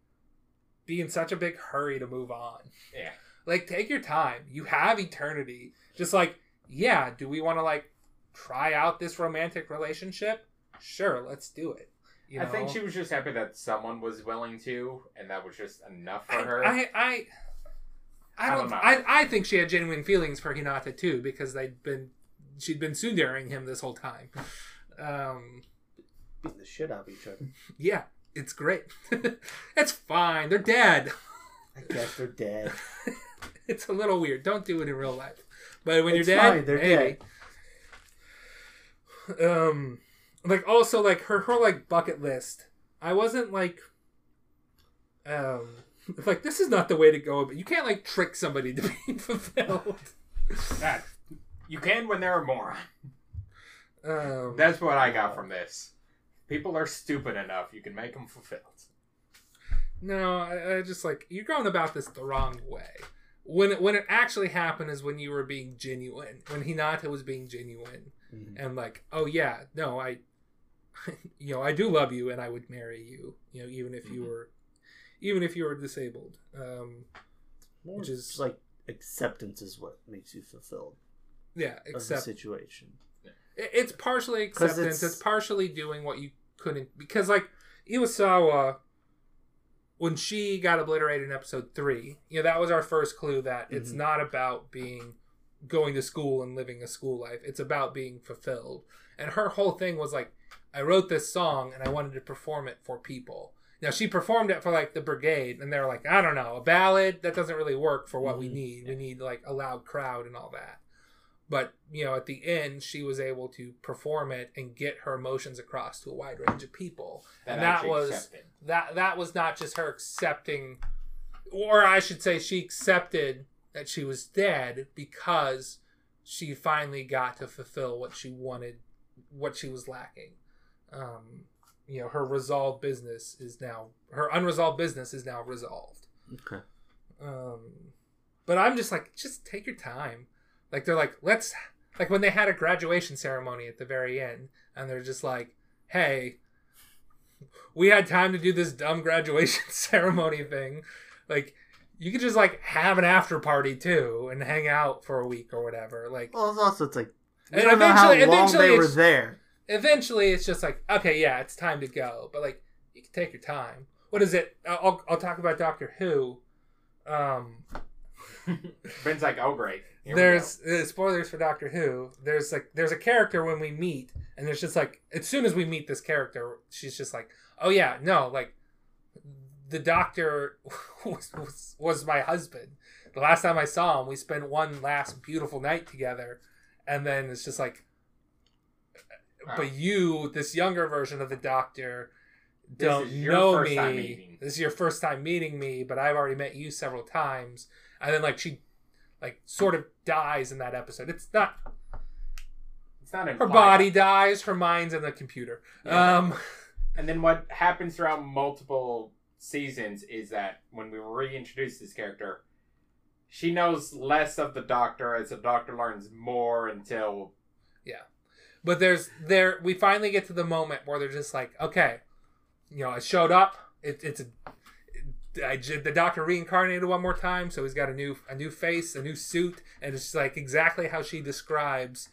be in such a big hurry to move on. Yeah. Like take your time. You have eternity. Just like yeah, do we want to like try out this romantic relationship? Sure, let's do it. You I think she was just happy that someone was willing to, and that was just enough for I, her. I, I, I I don't. don't know. I, I think she had genuine feelings for Hinata too because they'd been, she'd been sundaring him this whole time. Um, Beating the shit out of each other. yeah, it's great. it's fine. They're dead. I guess they're dead. It's a little weird. Don't do it in real life. But when It's you're dead, fine, they're maybe. Um, like also like her her like bucket list. I wasn't like, um, like this is not the way to go. But you can't like trick somebody to be fulfilled. That- you can when they're a moron. Um, That's what I got from this. People are stupid enough. You can make them fulfilled. No, I, I just like you're going about this the wrong way. When it, when it actually happened is when you were being genuine. When Hinata was being genuine Mhm. and like, oh yeah, no, I, you know, I do love you and I would marry you. You know, even if you Mhm. were, even if you were disabled. Um, More Which is- like acceptance is what makes you fulfilled yeah, of the situation. it's partially acceptance. it's- It's... partially doing what you couldn't because like Iwasawa. When she got obliterated in episode three, you know that was our first clue that it's Mhm. not about being going to school and living a school life. It's about being fulfilled. And her whole thing was like, I wrote this song and I wanted to perform it for people. Now she performed it for like the brigade, and they're like, I don't know, a ballad that doesn't really work for what we Mhm. need. We need like a loud crowd and all that. But you know, at the end, she was able to perform it and get her emotions across to a wide range of people. And that was- accepted. That that was not just her accepting, or I should say, she accepted that she was dead because she finally got to fulfill what she wanted, what she was lacking. Um, you know, her resolved business is now her unresolved business is now resolved. Okay. Um, but I'm just like, just take your time. Like they're like, let's like when they had a graduation ceremony at the very end, and they're just like, hey, we had time to do this dumb graduation ceremony thing. Like, you could just like have an after party too and hang out for a week or whatever. Like, Well, it's also it's like we And don't know how eventually- long eventually they were there. eventually it's just like, okay, yeah, it's time to go. But like, you can take your time. What is it? I'll, I'll talk about Doctor Who. Um, Ben's like, oh great. Here there's uh, spoilers for Doctor Who. There's like there's a character when we meet, and there's just like as soon as we meet this character, she's just like, oh yeah, no, like the Doctor was was, was my husband. The last time I saw him, we spent one last beautiful night together, and then it's just like, Wow. but you, this younger version of the Doctor. Don't know me. This is your first time meeting me, but I've already met you several times. And then like she like sort of dies in that episode. It's not It's not her body dies, her mind's in the computer. Yeah. Um And then what happens throughout multiple seasons is that when we reintroduce this character, she knows less of the Doctor as the Doctor learns more until yeah. but there's there we finally get to the moment where they're just like, okay, you know, it showed up. It, it's a I, the doctor reincarnated one more time, so he's got a new a new face, a new suit, and it's like exactly how she describes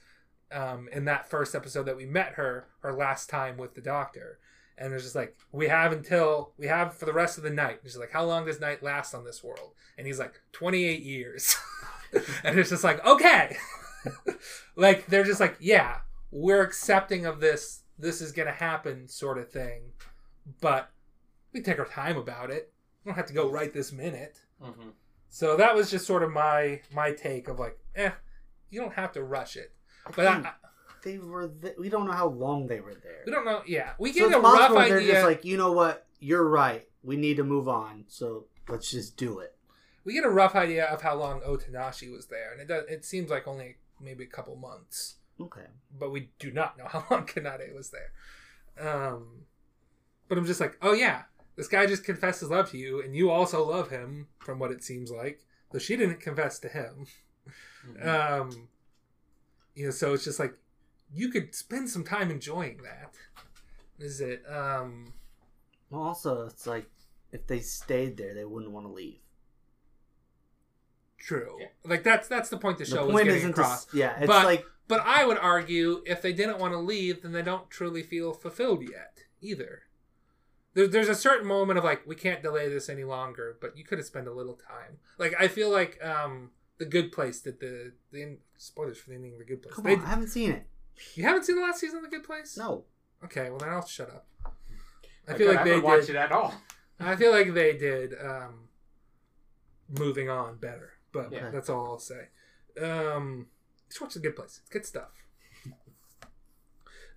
um, in that first episode that we met her, her last time with the doctor. And it's just like we have until we have for the rest of the night. And she's like, how long does night last on this world? And he's like, twenty eight years. and it's just like, okay, like they're just like, yeah, we're accepting of this. This is gonna happen, sort of thing. But we take our time about it. We don't have to go right this minute. So that was just sort of my my take of like, eh, you don't have to rush it. But I, I, They were. Th- we don't know how long they were there. we don't know. Yeah, we so get it's a rough possible they're idea. just like, you know what? You're right. We need to move on. So let's just do it. we get a rough idea of how long Otonashi was there, and it does. It seems like only maybe a couple months, Okay. but we do not know how long Kanade was there. Um, but I'm just like, oh yeah, this guy just confessed his love to you, and you also love him, from what it seems like. Though she didn't confess to him. Um, you know, so it's just like you could spend some time enjoying that. Is it? Um, Well, also, it's like if they stayed there, they wouldn't want to leave. true. Yeah. Like that's that's the point the The show was point getting isn't to, across. s- yeah, it's But- like But I would argue if they didn't want to leave, then they don't truly feel fulfilled yet either. There, there's a certain moment of like, we can't delay this any longer, but you could have spent a little time. Like I feel like um, the Good Place did the the end, spoilers for the ending of the Good Place. come They- on, I haven't seen it. you haven't seen the last season of the Good Place? No. Okay, well then I'll shut up. I I feel like they haven't watched did. it at all. I feel like they did. Um, moving on better, but Yeah. that's all I'll say. Um, just watch the Good Place. It's good stuff.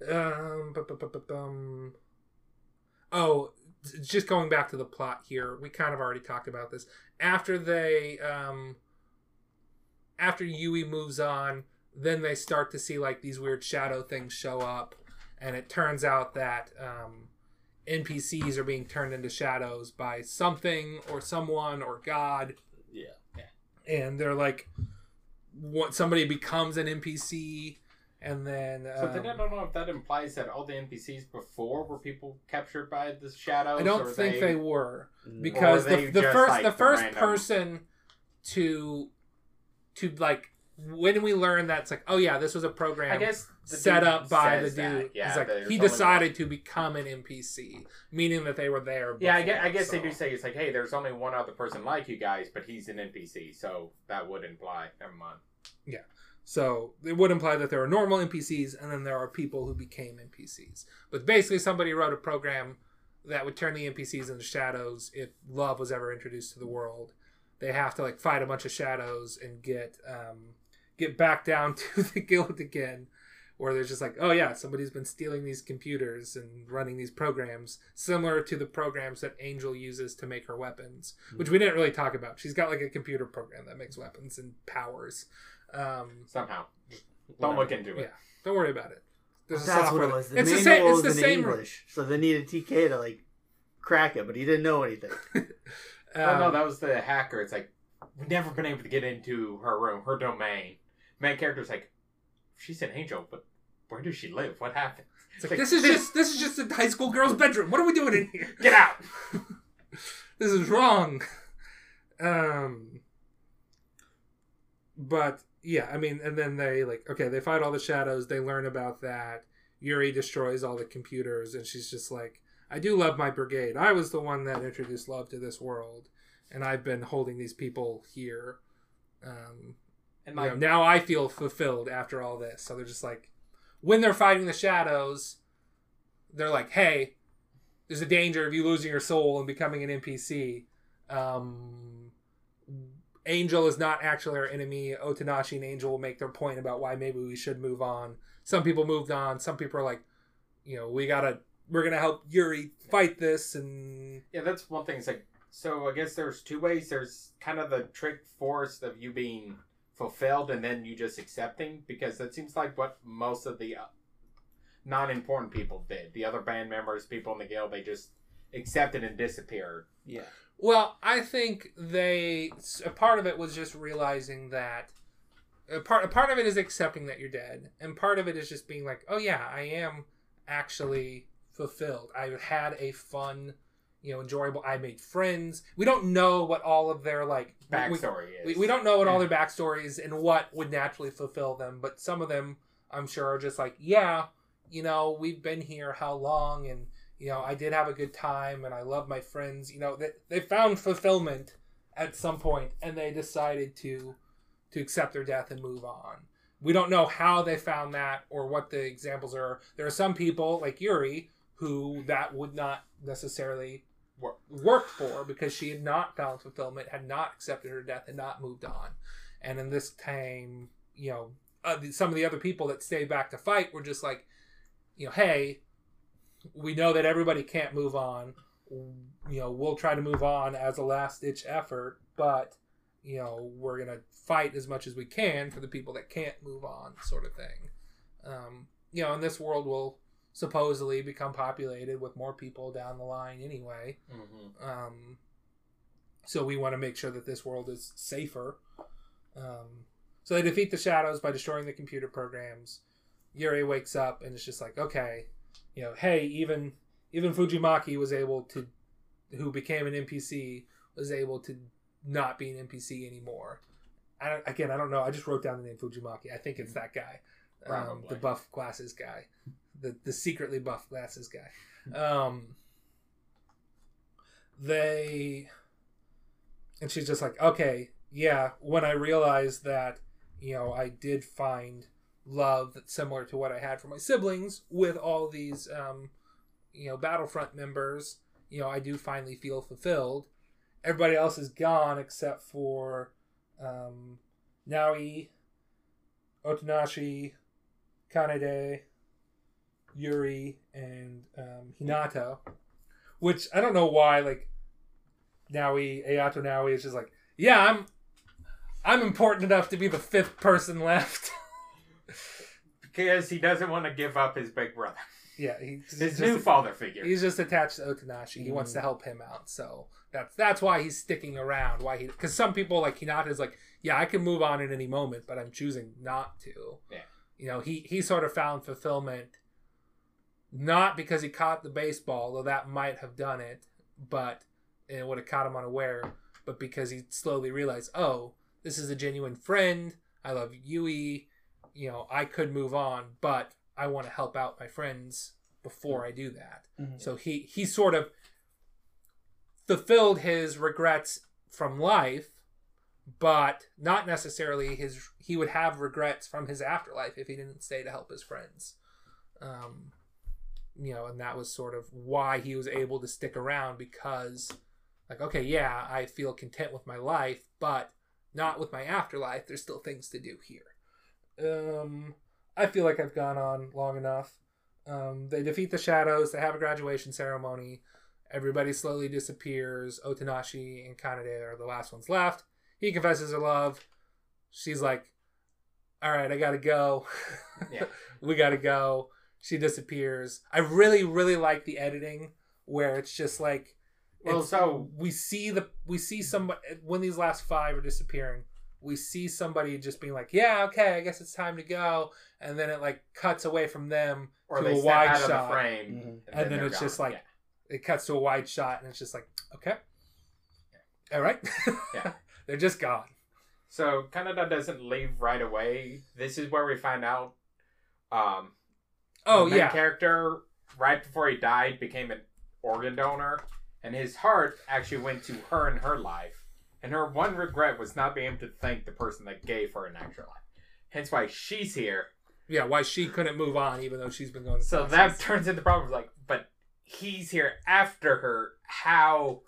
Um, bu- bu- bu- bu- bum. Oh, just going back to the plot here, we kind of already talked about this. After they, um, after Yui moves on, then they start to see like these weird shadow things show up, and it turns out that um, NPCs are being turned into shadows by something or someone or God, Yeah. Yeah. and they're like, what somebody becomes an NPC, and then So um, then I don't know if that implies that all the NPCs before were people captured by the shadows. I don't or think they, were. Mm. because Or the, they the just, first like, the the first random- person to to like when we learn that's like oh yeah this was a program I guess set up by the dude that. Yeah, he's like he only decided to become an npc meaning that they were there Yeah, I guess, I guess they do say it's like, hey, there's only one other person like you guys, but he's an NPC, so that would imply. Never mind. So it would imply that there are normal npcs and then there are people who became npcs but basically somebody wrote a program that would turn the npcs into shadows if love was ever introduced to the world. They have to like fight a bunch of shadows and get um get back down to the guild again where there's just like oh yeah somebody's been stealing these computers and running these programs similar to the programs that angel uses to make her weapons which we didn't really talk about. She's got like a computer program that makes weapons and powers um Somehow. Don't look into it. Yeah. don't worry about it there's a That's what software it was. The it's the manual same it's was the in same English, so they needed TK to like crack it, but he didn't know anything. oh, no, um, that was the hacker. It's like, we've never been able to get into her room, her domain. Main character's like, she's an angel, but where does she live? What happened? it's like, this is just this is just a high school girl's bedroom what are we doing in here Get out! this is wrong. Um, but yeah, I mean, and then they like okay, they fight all the shadows. They learn about that. Yuri destroys all the computers, and she's just like, I do love my brigade. I was the one that introduced love to this world, and I've been holding these people here. Um, And you know, now I feel fulfilled after all this. So they're just like, when they're fighting the shadows, they're like, hey, there's a danger of you losing your soul and becoming an NPC. Um, Angel is not actually our enemy. Otonashi and Angel will make their point about why maybe we should move on. Some people moved on. Some people are like, you know, we gotta, we're gonna help Yuri fight this, and yeah, that's one thing. It's like, so I guess there's two ways. There's kind of the trick force of you being fulfilled and then you just accepting, because that seems like what most of the uh, non-important people did. The other band members, people in the guild, they just accepted and disappeared. Yeah. Well, I think they a part of it was just realizing that a part a part of it is accepting that you're dead, and part of it is just being like, oh yeah, I am actually fulfilled. I had a fun, you know, enjoyable. I made friends. We don't know what all of their like we- Backstory we, is. we don't know what all their backstories and what would naturally fulfill them, but some of them, I'm sure, are just like, yeah, you know, we've been here how long, and you know, I did have a good time, and I love my friends. You know, that they, found fulfillment at some point, and they decided to to accept their death and move on. We don't know how they found that or what the examples are. There are some people like Yuri who that would not necessarily Work. for because she had not found fulfillment, had not accepted her death, and not moved on. And in this time, you know, uh, some of the other people that stayed back to fight were just like, you know, hey, we know that everybody can't move on. You know, we'll try to move on as a last ditch effort, but you know, we're gonna fight as much as we can for the people that can't move on, sort of thing. Um, you know, and this world will supposedly become populated with more people down the line anyway. Mhm. Um, so we want to make sure that this world is safer. Um, so they defeat the shadows by destroying the computer programs. Yuri wakes up and it's just like, okay, you know, hey, even even Fujimaki was able to, who became an NPC, was able to not be an NPC anymore. I again, I don't know. I just wrote down the name Fujimaki. I think it's that guy, um, the buff glasses guy, the the secretly buff glasses guy. Um, they and she's just like okay yeah when i realized that you know i did find love that's similar to what i had for my siblings with all these um you know battlefront members you know i do finally feel fulfilled everybody else is gone except for um naoi otonashi kanade yuri and um, hinata which I don't know why. Like Naoi, Ayato Naoi is just like, yeah, I'm, I'm important enough to be the fifth person left. because he doesn't want to give up his big brother, Yeah, he's, his he's new father figure. he's just attached to Otonashi. He wants Mhm. to help him out, so that's that's why he's sticking around. Why he? Because some people like Hinata is like, yeah, I can move on at any moment, but I'm choosing not to. Yeah. You know, he he sort of found fulfillment, not because he caught the baseball, though that might have done it, but it would have caught him unaware, but because he slowly realized, oh, this is a genuine friend. I love Yui. You know, I could move on, but I want to help out my friends before I do that. Mhm. So he he sort of fulfilled his regrets from life, but not necessarily his. He would have regrets from his afterlife if he didn't stay to help his friends. Um, you know, and that was sort of why he was able to stick around because, like, okay, yeah, I feel content with my life, but not with my afterlife. There's still things to do here. Um, I feel like I've gone on long enough. Um, they defeat the shadows. They have a graduation ceremony. Everybody slowly disappears. Otonashi and Kanade are the last ones left. He confesses her love. She's like, "All right, I gotta go. Yeah. we gotta go." She disappears. I really, really like the editing where it's just like, Well, it's- so- we see the we see somebody when these last five are disappearing. We see somebody just being like, "Yeah, okay, I guess it's time to go," and then it like cuts away from them or to they a step wide out shot. of the frame, Mhm. And then they're it's just gone. like- It cuts to a wide shot, and it's just like, okay, all right, Yeah. they're just gone. So Kanade doesn't leave right away. This is where we find out. Um, Oh the yeah, character right before he died became an organ donor, and his heart actually went to her in her life. And her one regret was not being able to thank the person that gave her an extra life. Hence why she's here. yeah. Why she couldn't move on even though she's been going. So that turns into problems like, but he's here after her. How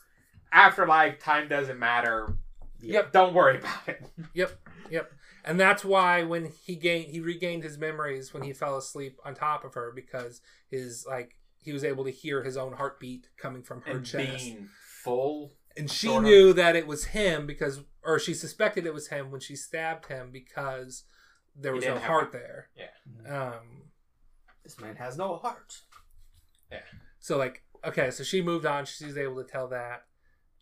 afterlife time doesn't matter. Yep. Don't worry about it. Yep. Yep. And that's why when he gained he regained his memories when he fell asleep on top of her because his like he was able to hear his own heartbeat coming from her and chest being full. And she sort of. knew that it was him because or she suspected it was him when she stabbed him because there was no heart a- there Yeah. um This man has no heart. Yeah. So like okay so she moved on she's able to tell that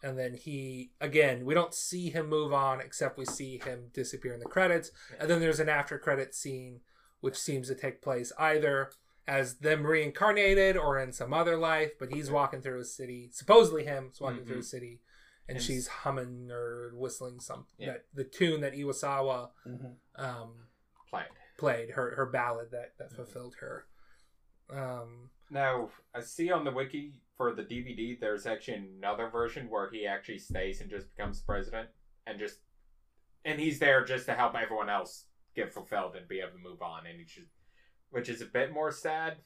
and then he again we don't see him move on except we see him disappear in the credits and then there's an after credit scene which seems to take place either as them reincarnated or in some other life but he's walking through a city supposedly him is walking through a city and And- she's humming or whistling some Yeah. that the tune that Iwasawa Mhm. um, Played. played her her ballad that that fulfilled her um Now, I see on the wiki for the DVD, there's actually another version where he actually stays and just becomes president, and just, and he's there just to help everyone else get fulfilled and be able to move on, and he should, which is a bit more sad.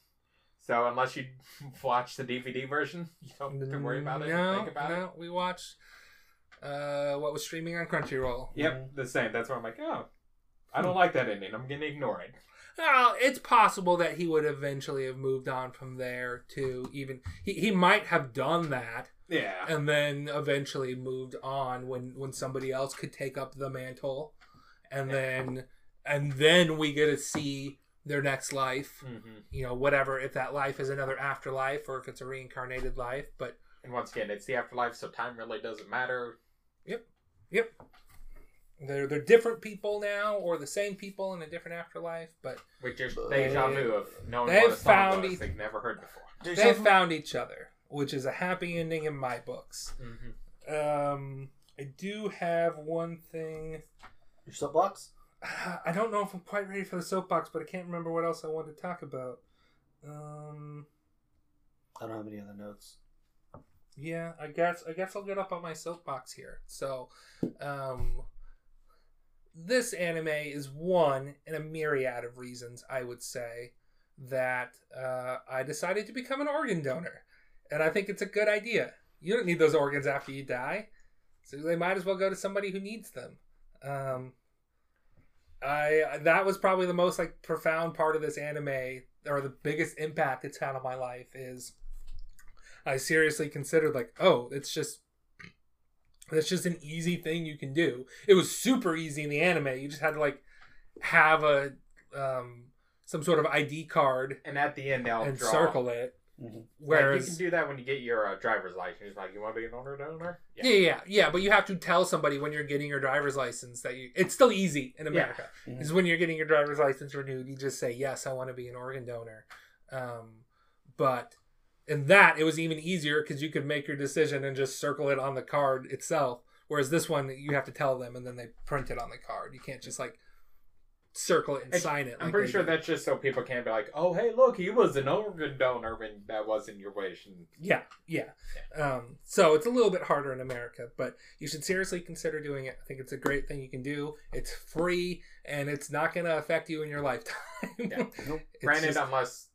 So unless you watch the DVD version, you don't have to worry about it. no think about no it. we watched uh what was streaming on Crunchyroll Yep, the same. That's why I'm like, oh, I don't like that ending. I'm gonna ignore it. Well, it's possible that he would eventually have moved on from there to even he, he might have done that Yeah. and then eventually moved on when when somebody else could take up the mantle and then and then we get to see their next life hmm you know whatever if that life is another afterlife or if it's a reincarnated life but And once again, it's the afterlife, so time really doesn't matter. yep yep. they're they're different people now or the same people in a different afterlife but which just But- deja vu of knowing They've what found e- they've never heard before. They've found each other which is a happy ending in my books Mm-hmm. Um, I do have one thing. Your soapbox? I don't know if I'm quite ready for the soapbox, but I can't remember what else I wanted to talk about. Um, I don't have any other notes. yeah, I guess I guess I'll get up on my soapbox here. So, um, this anime is one in a myriad of reasons. I would say that uh, I decided to become an organ donor, and I think it's a good idea. You don't need those organs after you die, so they might as well go to somebody who needs them. Um, I that was probably the most like profound part of this anime, or the biggest impact it's had on my life is. I seriously considered like, oh, it's just that's just an easy thing you can do. It was super easy in the anime. You just had to like have a um, some sort of ID card And at the end, they'll and draw. circle it. Mhm. Like, you can do that when you get your uh, driver's license. Like, you want to be an owner donor? Yeah, yeah, yeah, but you have to tell somebody when you're getting your driver's license that you. It's still easy in America. Mhm. Is when you're getting your driver's license renewed, you just say yes, I want to be an organ donor. Um, but in that, it was even easier because you could make your decision and just circle it on the card itself. Whereas this one, you have to tell them and then they print it on the card. You can't just like circle it and I- sign it. I'm like pretty sure do. that's just so people can't be like, oh, hey, look, he was an organ donor and that wasn't your wish. And Yeah, yeah. Um, so it's a little bit harder in America, but you should seriously consider doing it. I think it's a great thing you can do. It's free and it's not going to affect you in your lifetime. Yeah. Nope. Granted, just- unless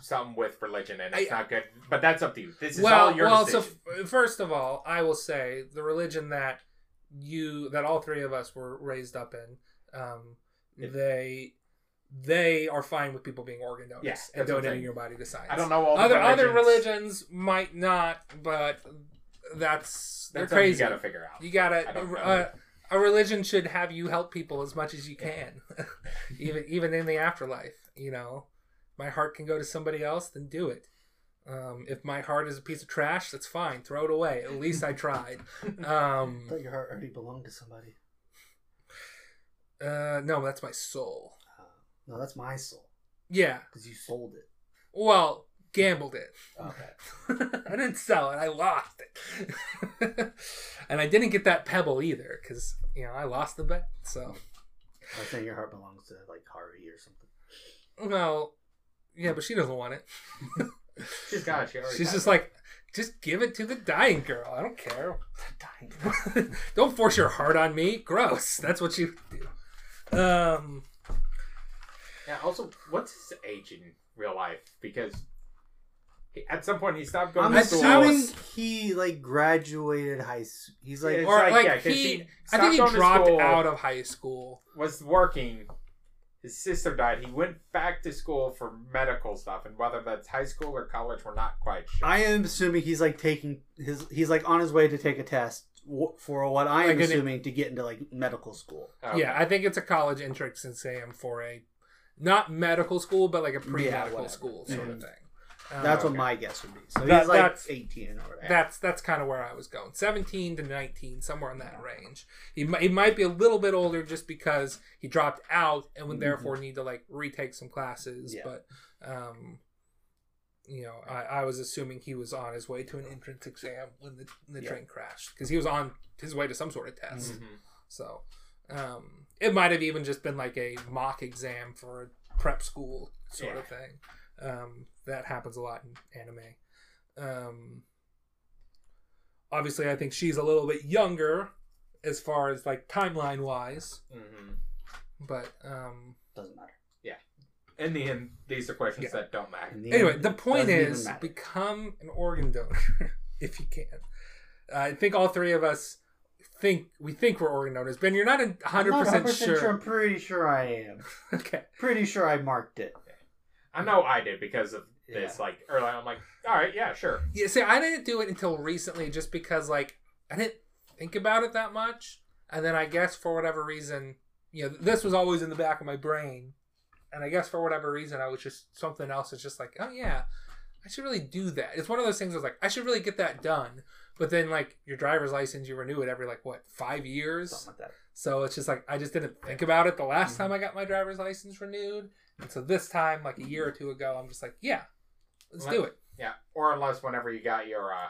something with religion and it's I- not good, but that's up to you. This is well, all your well. So decision. f- first of all, I will say the religion that you that all three of us were raised up in, um, Yeah. they they are fine with people being organ donors Yeah, and that's what I'm donating saying. your body to science. I don't know all the other other religions. religions might not, but that's they're That's crazy. you got to figure out. You gotta. I don't know. Uh, a religion should have you help people as much as you can, even even in the afterlife. You know, my heart can go to somebody else, then do it. Um, if my heart is a piece of trash, that's fine. Throw it away. At least I tried. I Um, thought your heart already belonged to somebody. Uh, no, that's my soul. Uh, no, that's my soul Yeah. because you sold it. Well, gambled it. Okay. I didn't sell it. I lost it, and I didn't get that pebble either because you know I lost the bet. So. I think your heart belongs to like Harvey or something. Well, yeah, but she doesn't want it. She's got it. She already She's just it. like, just give it to the dying girl. I don't care. The Dying. girl. don't force your heart on me. Gross. That's what you do. Um, Yeah. Also, what's his age in real life? Because he, at some point he stopped going I'm to school. I assuming he like graduated high school. He's like, It's or like, like, yeah, 'cause he, he I think he to dropped school. out of high school. was working. His sister died. He went back to school for medical stuff, and whether that's high school or college, we're not quite sure. I am assuming he's like taking his. He's like on his way to take a test w- for what I am Like an- assuming to get into like medical school. Okay. Yeah, I think it's a college entrance exam for a not medical school, but like a pre-medical whatever. school sort of Mhm. thing. Um, That's okay. what my guess would be. So That- he's like that's- 18 or whatever. that's that's kind of where I was going. 17 to 19, somewhere in that range. He might, he might be a little bit older just because he dropped out and would Mhm. therefore need to like retake some classes. Yeah. But um, you know, I, I was assuming he was on his way to an entrance exam when the, the Yeah. train crashed because he was on his way to some sort of test. Mhm. So um, it might have even just been like a mock exam for a prep school sort of thing. Um, that happens a lot in anime. Um, obviously, I think she's a little bit younger as far as like timeline wise, Mhm. but um, Doesn't matter. In the end, these are questions Yeah. that don't matter. The anyway, end, the point is become an organ donor if you can. I think all three of us think we think we're organ donors. Ben, you're not I'm hundred not percent 100% sure. I'm pretty sure I am. okay. Pretty sure I marked it. I know I did because of this. Yeah. Like early, on, I'm like, all right, yeah, sure. Yeah, see, I didn't do it until recently just because, like, I didn't think about it that much. And then I guess for whatever reason, you know, this was always in the back of my brain. And I guess for whatever reason, I was just something else. It's just like, oh, yeah, I should really do that. It's one of those things I was like, I should really get that done. But then, like, your driver's license, you renew it every, like, what, five years? Something like that. So it's just like, I just didn't think about it the last Mm-hmm. time I got my driver's license renewed. And so this time, like a year or two ago, I'm just like, yeah, let's do it. Yeah, or unless whenever you got your uh,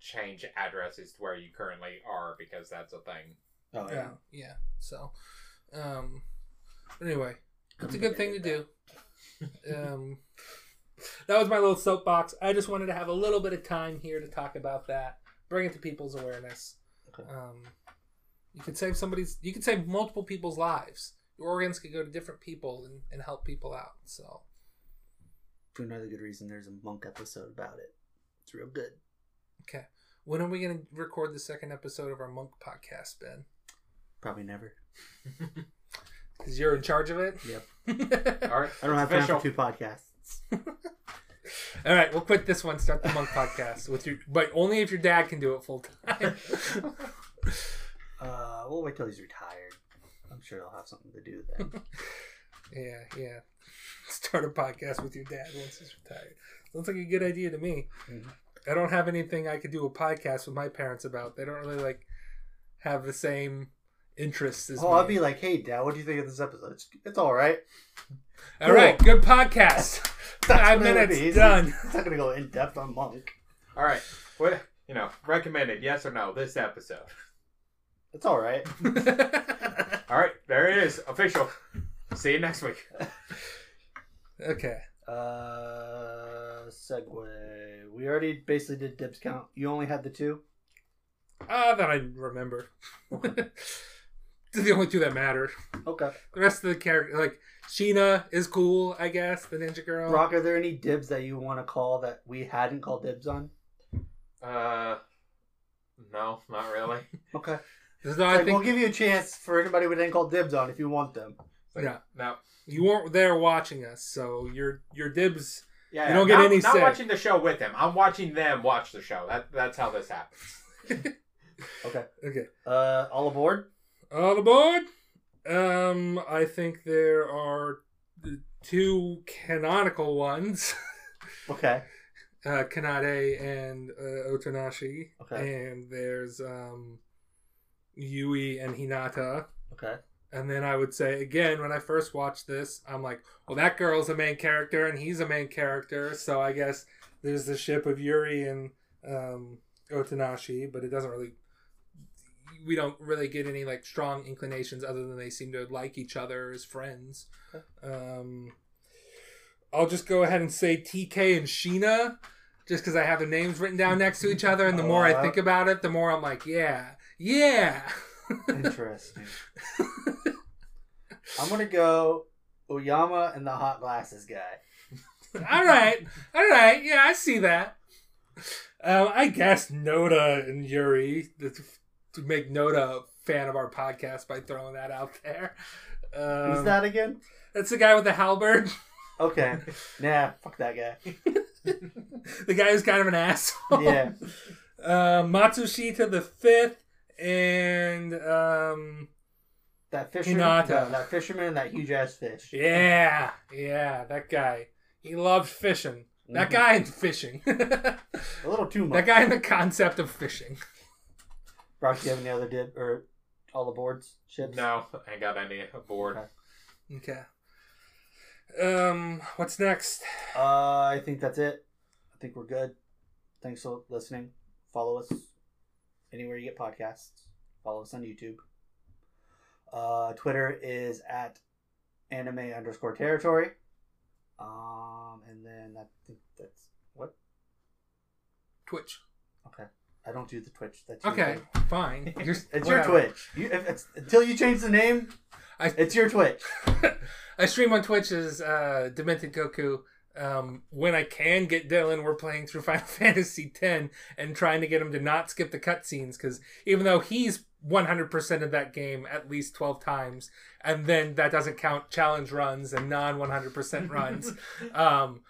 change addresses to where you currently are, because that's a thing. Oh, yeah yeah. yeah so um anyway it's a good thing to do um that was my little soapbox i just wanted to have a little bit of time here to talk about that bring it to people's awareness Okay. um you could save somebody's you could save multiple people's lives your organs could go to different people and, and help people out so For another good reason, there's a monk episode about it. It's real good. okay when are we going to record the second episode of our monk podcast ben Probably never. because you're in charge of it Yep. All right, I don't have it's time for two podcasts. All right, we'll quit this one. Start the monk podcast with your, but only if your dad can do it full time. Uh, we'll wait till he's retired. I'm sure he'll have something to do then. Yeah, yeah. Start a podcast with your dad once he's retired. Sounds like a good idea to me. Mhm. I don't have anything I could do a podcast with my parents about. They don't really like have the same interests as Oh, me. I'll be like, hey, Dad, what do you think of this episode? It's, it's all right. All right, good podcast. That's Five what it minutes be. Done. not- It's not going to go in depth on Monk. All right. What you know? Recommended? Yes or no? This episode. It's all right. All right. There it is. Official. See you next week. okay. Uh, segue. We already basically did dibs count. You only had the two. Ah, that I remember. They're the only two that matter. Okay. The rest of the character, like Shiina, is cool. I guess the ninja girl. Rock, are there any dibs that you want to call that we hadn't called dibs on? Uh, no, not really. Okay. There's no, Like, I think we'll give you a chance for anybody we didn't call dibs on if you want them. Like, Yeah. No. you weren't there watching us, so your your dibs. Yeah. You don't get not, any Not say. watching the show with them. I'm watching them watch the show. That that's how this happens. Okay. Okay. Uh, all aboard. All aboard. Um, I think there are two canonical ones. Okay. uh, Kanade and uh, Otonashi. Okay. And there's um, Yui and Hinata. Okay. And then I would say again, when I first watched this, I'm like, well, that girl's a main character and he's a main character, so I guess there's the ship of Yuri and um, Otonashi, but it doesn't really. We don't really get any like strong inclinations other than they seem to like each other as friends. Um, I'll just go ahead and say TK and Shiina, just because I have their names written down next to each other, and the Oh, more I think about it, the more I'm like, yeah, yeah. Interesting. I'm gonna go Oyama and the hot glasses guy. all right, all right, yeah, I see that. Um, I guess Noda and Yuri to, to make Noda a fan of our podcast by throwing that out there. Um, Who's that again? That's the guy with the halberd. Okay. Nah, fuck that guy. the guy who's kind of an asshole. Yeah. Uh, Matsushita the fifth, and um, That fisherman. No, that fisherman and that huge ass fish. yeah, yeah, that guy. He loved fishing. That Mhm. guy and fishing. A little too much. That guy and the concept of fishing. Brock, do you have any other dib or all the boards ships? No, I ain't got any board. Okay. Okay. Um, what's next? Uh, I think that's it. I think we're good. Thanks for listening. Follow us anywhere you get podcasts. Follow us on YouTube. Uh, Twitter is at anime underscore territory. Um, and then I think that's what. Twitch. I don't do the Twitch. That's your Okay, thing. fine. You're, It's your. Twitch. You, if it's, until you change the name, I- it's your Twitch. I stream on Twitch as uh, Demented Goku. Um, when I can get Dylan, we're playing through Final Fantasy X and trying to get him to not skip the cutscenes because even though he's 100% of that game at least 12 times, and then that doesn't count challenge runs and non 100% runs, um,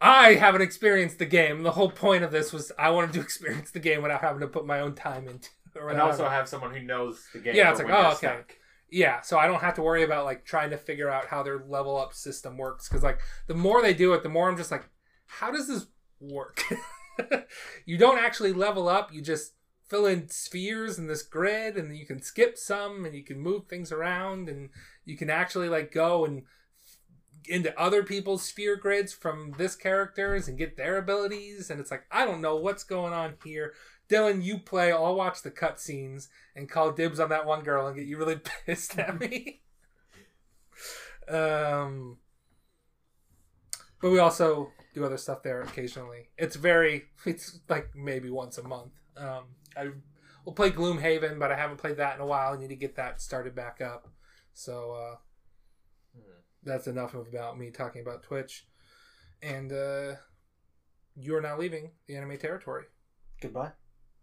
I haven't experienced the game. The whole point of this was I wanted to experience the game without having to put my own time into it. or And also have someone who knows the game. Yeah, it's like, oh, okay. stuck. yeah so i don't have to worry about like trying to figure out how their level up system works because like the more they do it the more i'm just like how does this work you don't actually level up you just fill in spheres in this grid and you can skip some and you can move things around and you can actually like go and into other people's sphere grids from this characters and get their abilities and it's like i don't know what's going on here dylan you play i'll watch the cutscenes and call dibs on that one girl and get you really pissed at me. um, but we also do other stuff there occasionally. It's very, it's like maybe once a month. Um, I will play Gloomhaven, but I haven't played that in a while. I need to get that started back up. So uh. That's enough about me talking about Twitch. And uh, you are now leaving the anime territory. Goodbye.